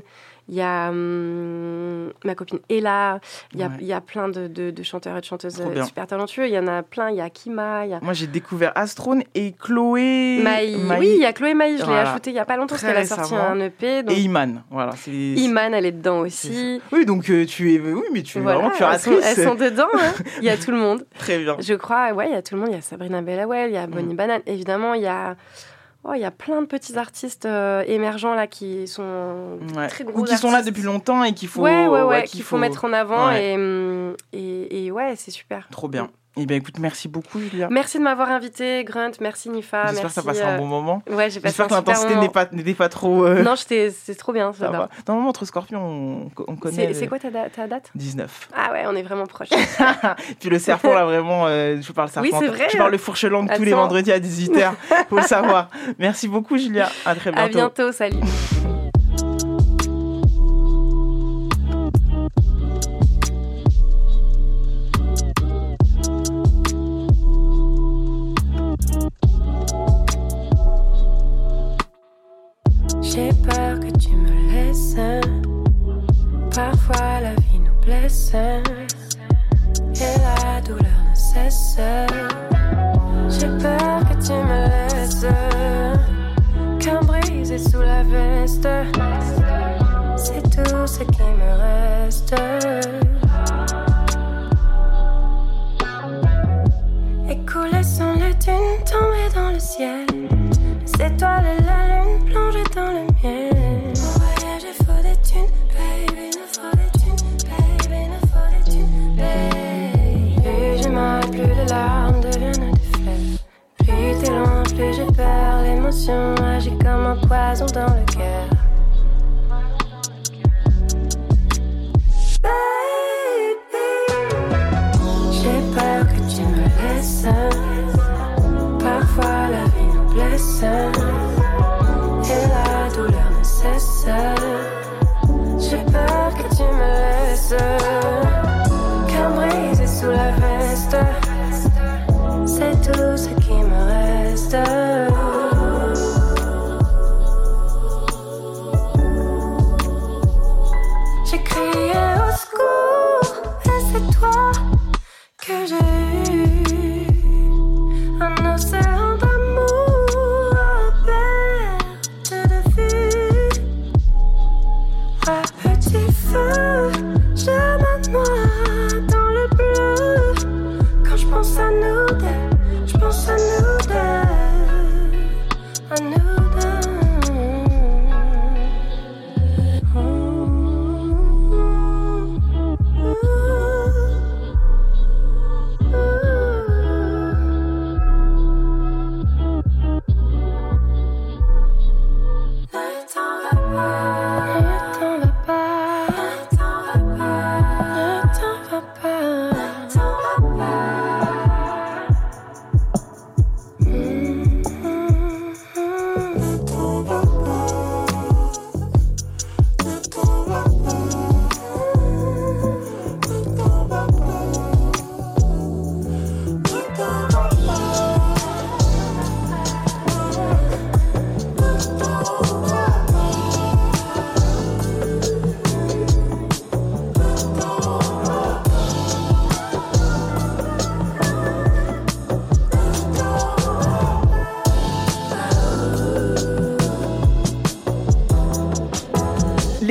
il y a hum, ma copine Ella, il y a, Ouais. il y a plein de, de- de chanteurs et de chanteuses euh, super talentueux. Il y en a plein, il y a Kima, il y a. Moi, j'ai découvert Astron et Chloé. Maï. Maï. Oui, il y a Chloé Maï, je l'ai ajoutée il y a pas longtemps parce qu'elle a sorti un EP. Donc... Et Iman. Voilà, Iman, elle est dedans aussi. Oui, donc euh, tu es. Oui, mais tu es Voilà, vraiment elles sont, curatrice. elles sont dedans, hein. il y a tout le monde. Très bien. Je crois, ouais, il y a tout le monde. Il y a Sabrina Bellawell, il y a Bonnie Mm. Banane. Évidemment, il y a, oh, il y a plein de petits artistes euh, émergents là qui sont Ouais. très gros Ou qui sont là depuis longtemps et qu'il faut. ouais, ouais, ouais, qu'il qu'il faut mettre en avant et, hum, et, et ouais, c'est super. Trop bien. Eh bien, écoute, merci beaucoup, Julia. Merci de m'avoir invité, Grunt. Merci Nifa. J'espère que ça passera un euh, bon moment. Ouais, j'ai passé J'espère un que super l'intensité n'était pas trop. euh, Non, c'est trop bien. ça va. Normalement, entre Scorpion, on, on connaît. C'est quoi ta, da- ta date? 19. Ah ouais, on est vraiment proches. Puis le serpent, là, vraiment, euh, je parle serpent. Oui, c'est vrai. Je parle le fourche langue tous les vendredis à 18h. Faut le savoir. Merci beaucoup, Julia. À très bientôt. à bientôt, salut. Parfois la vie nous blesse. Et la douleur ne cesse. J'ai peur que tu me laisses. Qu'un brisé sous la veste. C'est tout ce qui me reste. Écoulées sont les dunes tombées dans le ciel. Les étoiles et la lune plongées dans le miel.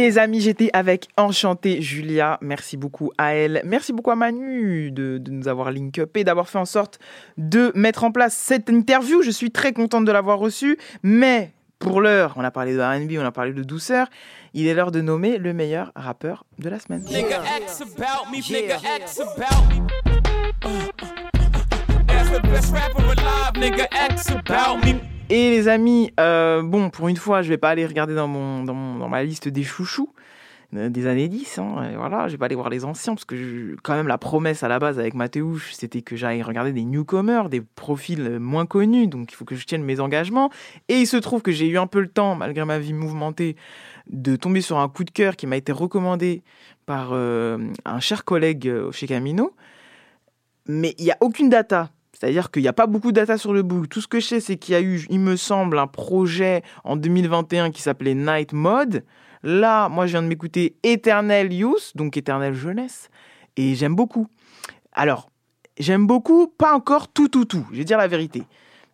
Les amis, j'étais avec Enchantée Julia. Merci beaucoup à elle. Merci beaucoup à Manu de, de nous avoir link up et d'avoir fait en sorte de mettre en place cette interview. Je suis très contente de l'avoir reçue. Mais pour l'heure, on a parlé de RB, on a parlé de douceur. Il est l'heure de nommer le meilleur rappeur de la semaine. Et les amis, euh, bon, pour une fois, je vais pas aller regarder dans, mon, dans, ma liste des chouchous. euh, des années 10. Hein, et voilà, je vais pas aller voir les anciens parce que quand même la promesse à la base avec Mathéouche, c'était que j'aille regarder des newcomers, des profils euh, moins connus, donc il faut que je tienne mes engagements. Et il se trouve que j'ai eu un peu le temps, malgré ma vie mouvementée, de tomber sur un coup de cœur qui m'a été recommandé par un cher collègue chez Camino. Mais il n'y a aucune data. C'est-à-dire qu'il n'y a pas beaucoup de data sur le book. Tout ce que je sais, c'est qu'il y a eu, il me semble, un projet en 2021 qui s'appelait Night Mode. Là, moi, je viens de m'écouter Eternal Youth, donc Éternelle Jeunesse, et j'aime beaucoup. Alors, j'aime beaucoup, pas encore tout, tout, tout. Je vais dire la vérité.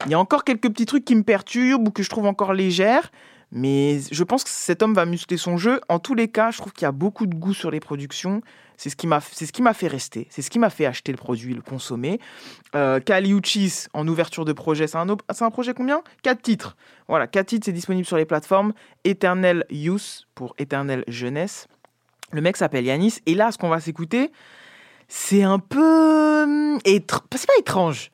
Il y a encore quelques petits trucs qui me perturbent ou que je trouve encore légères, mais je pense que cet homme va muscler son jeu. En tous les cas, je trouve qu'il y a beaucoup de goût sur les productions. C'est ce qui m'a, fait rester. C'est ce qui m'a fait acheter le produit, le consommer. Euh, Kali Uchis en ouverture de projet, c'est un, un projet combien? Quatre titres. Voilà, quatre titres, c'est disponible sur les plateformes. Eternal Youth pour Éternelle Jeunesse. Le mec s'appelle Yanis. Et là, ce qu'on va s'écouter, c'est un peu. étr- C'est pas étrange.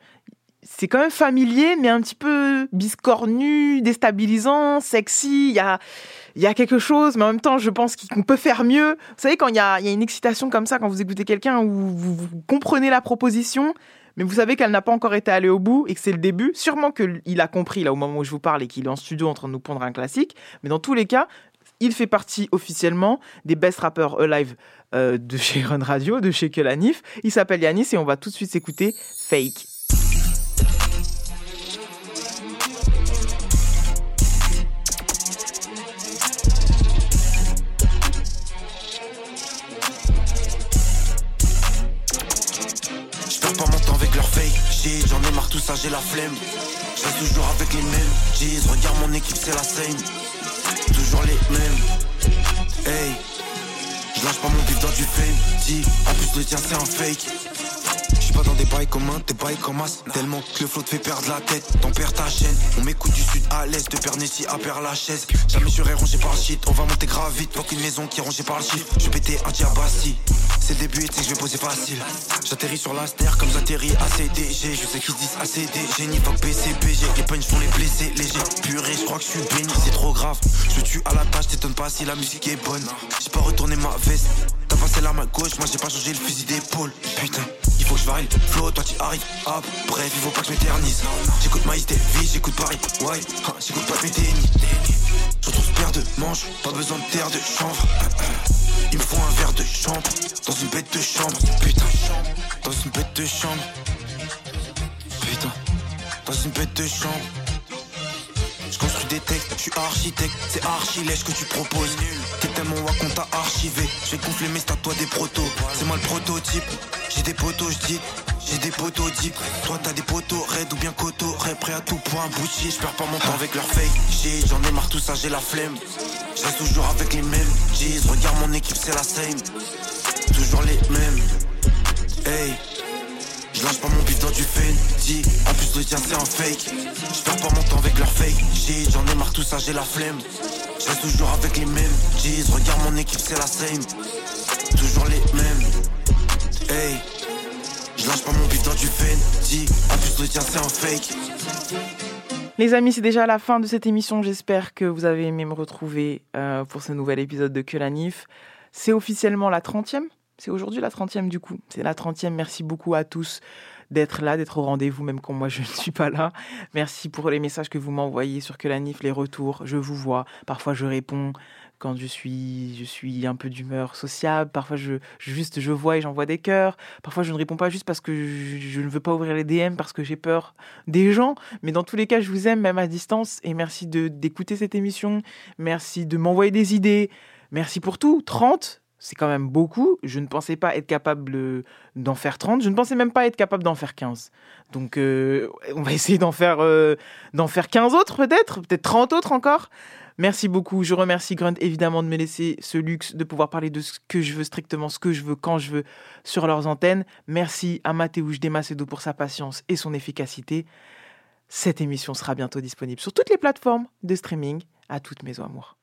C'est quand même familier, mais un petit peu biscornu, déstabilisant, sexy. Il y a, y a quelque chose, mais en même temps, je pense qu'on peut faire mieux. Vous savez, quand il y a, une excitation comme ça, quand vous écoutez quelqu'un où vous, comprenez la proposition, mais vous savez qu'elle n'a pas encore été allée au bout et que c'est le début. Sûrement qu'il a compris là au moment où je vous parle et qu'il est en studio en train de nous pondre un classique. Mais dans tous les cas, il fait partie officiellement des best rappers alive euh, de chez Run Radio, de chez Kelanif. Il s'appelle Yanis et on va tout de suite s'écouter Fake. J'en ai marre tout ça, j'ai la flemme. Je toujours avec les mêmes G's, regarde mon équipe, c'est la same. Toujours les mêmes. Hey, je lâche pas mon bif dans du fame. Dis, en plus le tien c'est un fake. J'suis pas dans des bails communs, des bails comme as. Tellement que le flot te fait perdre la tête, t'en perds ta chaîne. On m'écoute du sud à l'est, de Pernessi à Père Lachaise. Jamais serai rongé par le shit, on va monter grave vite. Pas qu'une maison qui est rongée par le chiffre. Je péter un diabassi. C'est le début et que je vais poser facile. J'atterris sur la ster comme j'atterris à CDG. Je sais qu'ils se disent ACDG, ni fuck PCPG. Les punch font les blessés légers. Purée, je crois que je suis béni, c'est trop grave. Je tue à la tâche, t'étonnes pas si la musique est bonne. J'ai pas retourné ma veste. T'as passé l'arme à gauche, moi j'ai pas changé le fusil d'épaule. Putain, faut que je varie flow, toi tu arrives. Bref, il faut pas que je m'éternise. J'écoute Maïs vie, j'écoute Paris. Ouais, j'écoute pas mes dénis. Je paire de manches, pas besoin de terre de chanvre. Il me faut un verre de chambre dans une bête de chambre. Putain, dans une bête de chambre. Putain, dans une bête de chambre. Textes, je suis architecte, c'est archi lèche que tu proposes. T'es tellement wack qu'on t'a archivé. Je vais gonfler mes stats, toi des protos. C'est moi le prototype. J'ai des potos, je. J'ai des potos deep. Toi t'as des potos raid ou bien coteau. Ray prêt à tout pour un bouchier. Je perds pas mon temps avec leur fake. J'ai, j'en ai marre tout ça, j'ai la flemme. Reste toujours avec les mêmes. Jeez, regarde mon équipe, c'est la same. Toujours les mêmes. Hey. Je lâche pas mon bif dans du Fendi En plus le tien c'est un fake. Je perds pas mon temps avec leur fake. Shit J'en ai marre tout ça j'ai la flemme. Je toujours avec les mêmes. Jeez regarde mon équipe c'est la same. Toujours les mêmes. Hey. Je lâche pas mon bif dans du Fendi En plus le tien c'est un fake. Les amis, c'est déjà la fin de cette émission. J'espère que vous avez aimé me retrouver euh, pour ce nouvel épisode de Que la Nif. C'est officiellement la 30e. C'est aujourd'hui la 30e du coup. C'est la 30e. Merci beaucoup à tous d'être là, d'être au rendez-vous, même quand moi je ne suis pas là. Merci pour les messages que vous m'envoyez sur Que la Nif, les retours. Je vous vois. Parfois je réponds quand je suis, je suis un peu d'humeur sociable. Parfois je juste je vois et j'envoie des cœurs. Parfois je ne réponds pas juste parce que je, je ne veux pas ouvrir les DM parce que j'ai peur des gens. Mais dans tous les cas, je vous aime même à distance et merci de d'écouter cette émission. Merci de m'envoyer des idées. Merci pour tout. 30, c'est quand même beaucoup. Je ne pensais pas être capable d'en faire 30. Je ne pensais même pas être capable d'en faire 15. Donc, euh, on va essayer d'en faire, euh, d'en faire 15 autres peut-être, peut-être 30 autres encore. Merci beaucoup. Je remercie Grunt évidemment de me laisser ce luxe de pouvoir parler de ce que je veux, strictement ce que je veux, quand je veux, sur leurs antennes. Merci à Mathéouche Desmacedo pour sa patience et son efficacité. Cette émission sera bientôt disponible sur toutes les plateformes de streaming. À toutes mes amours.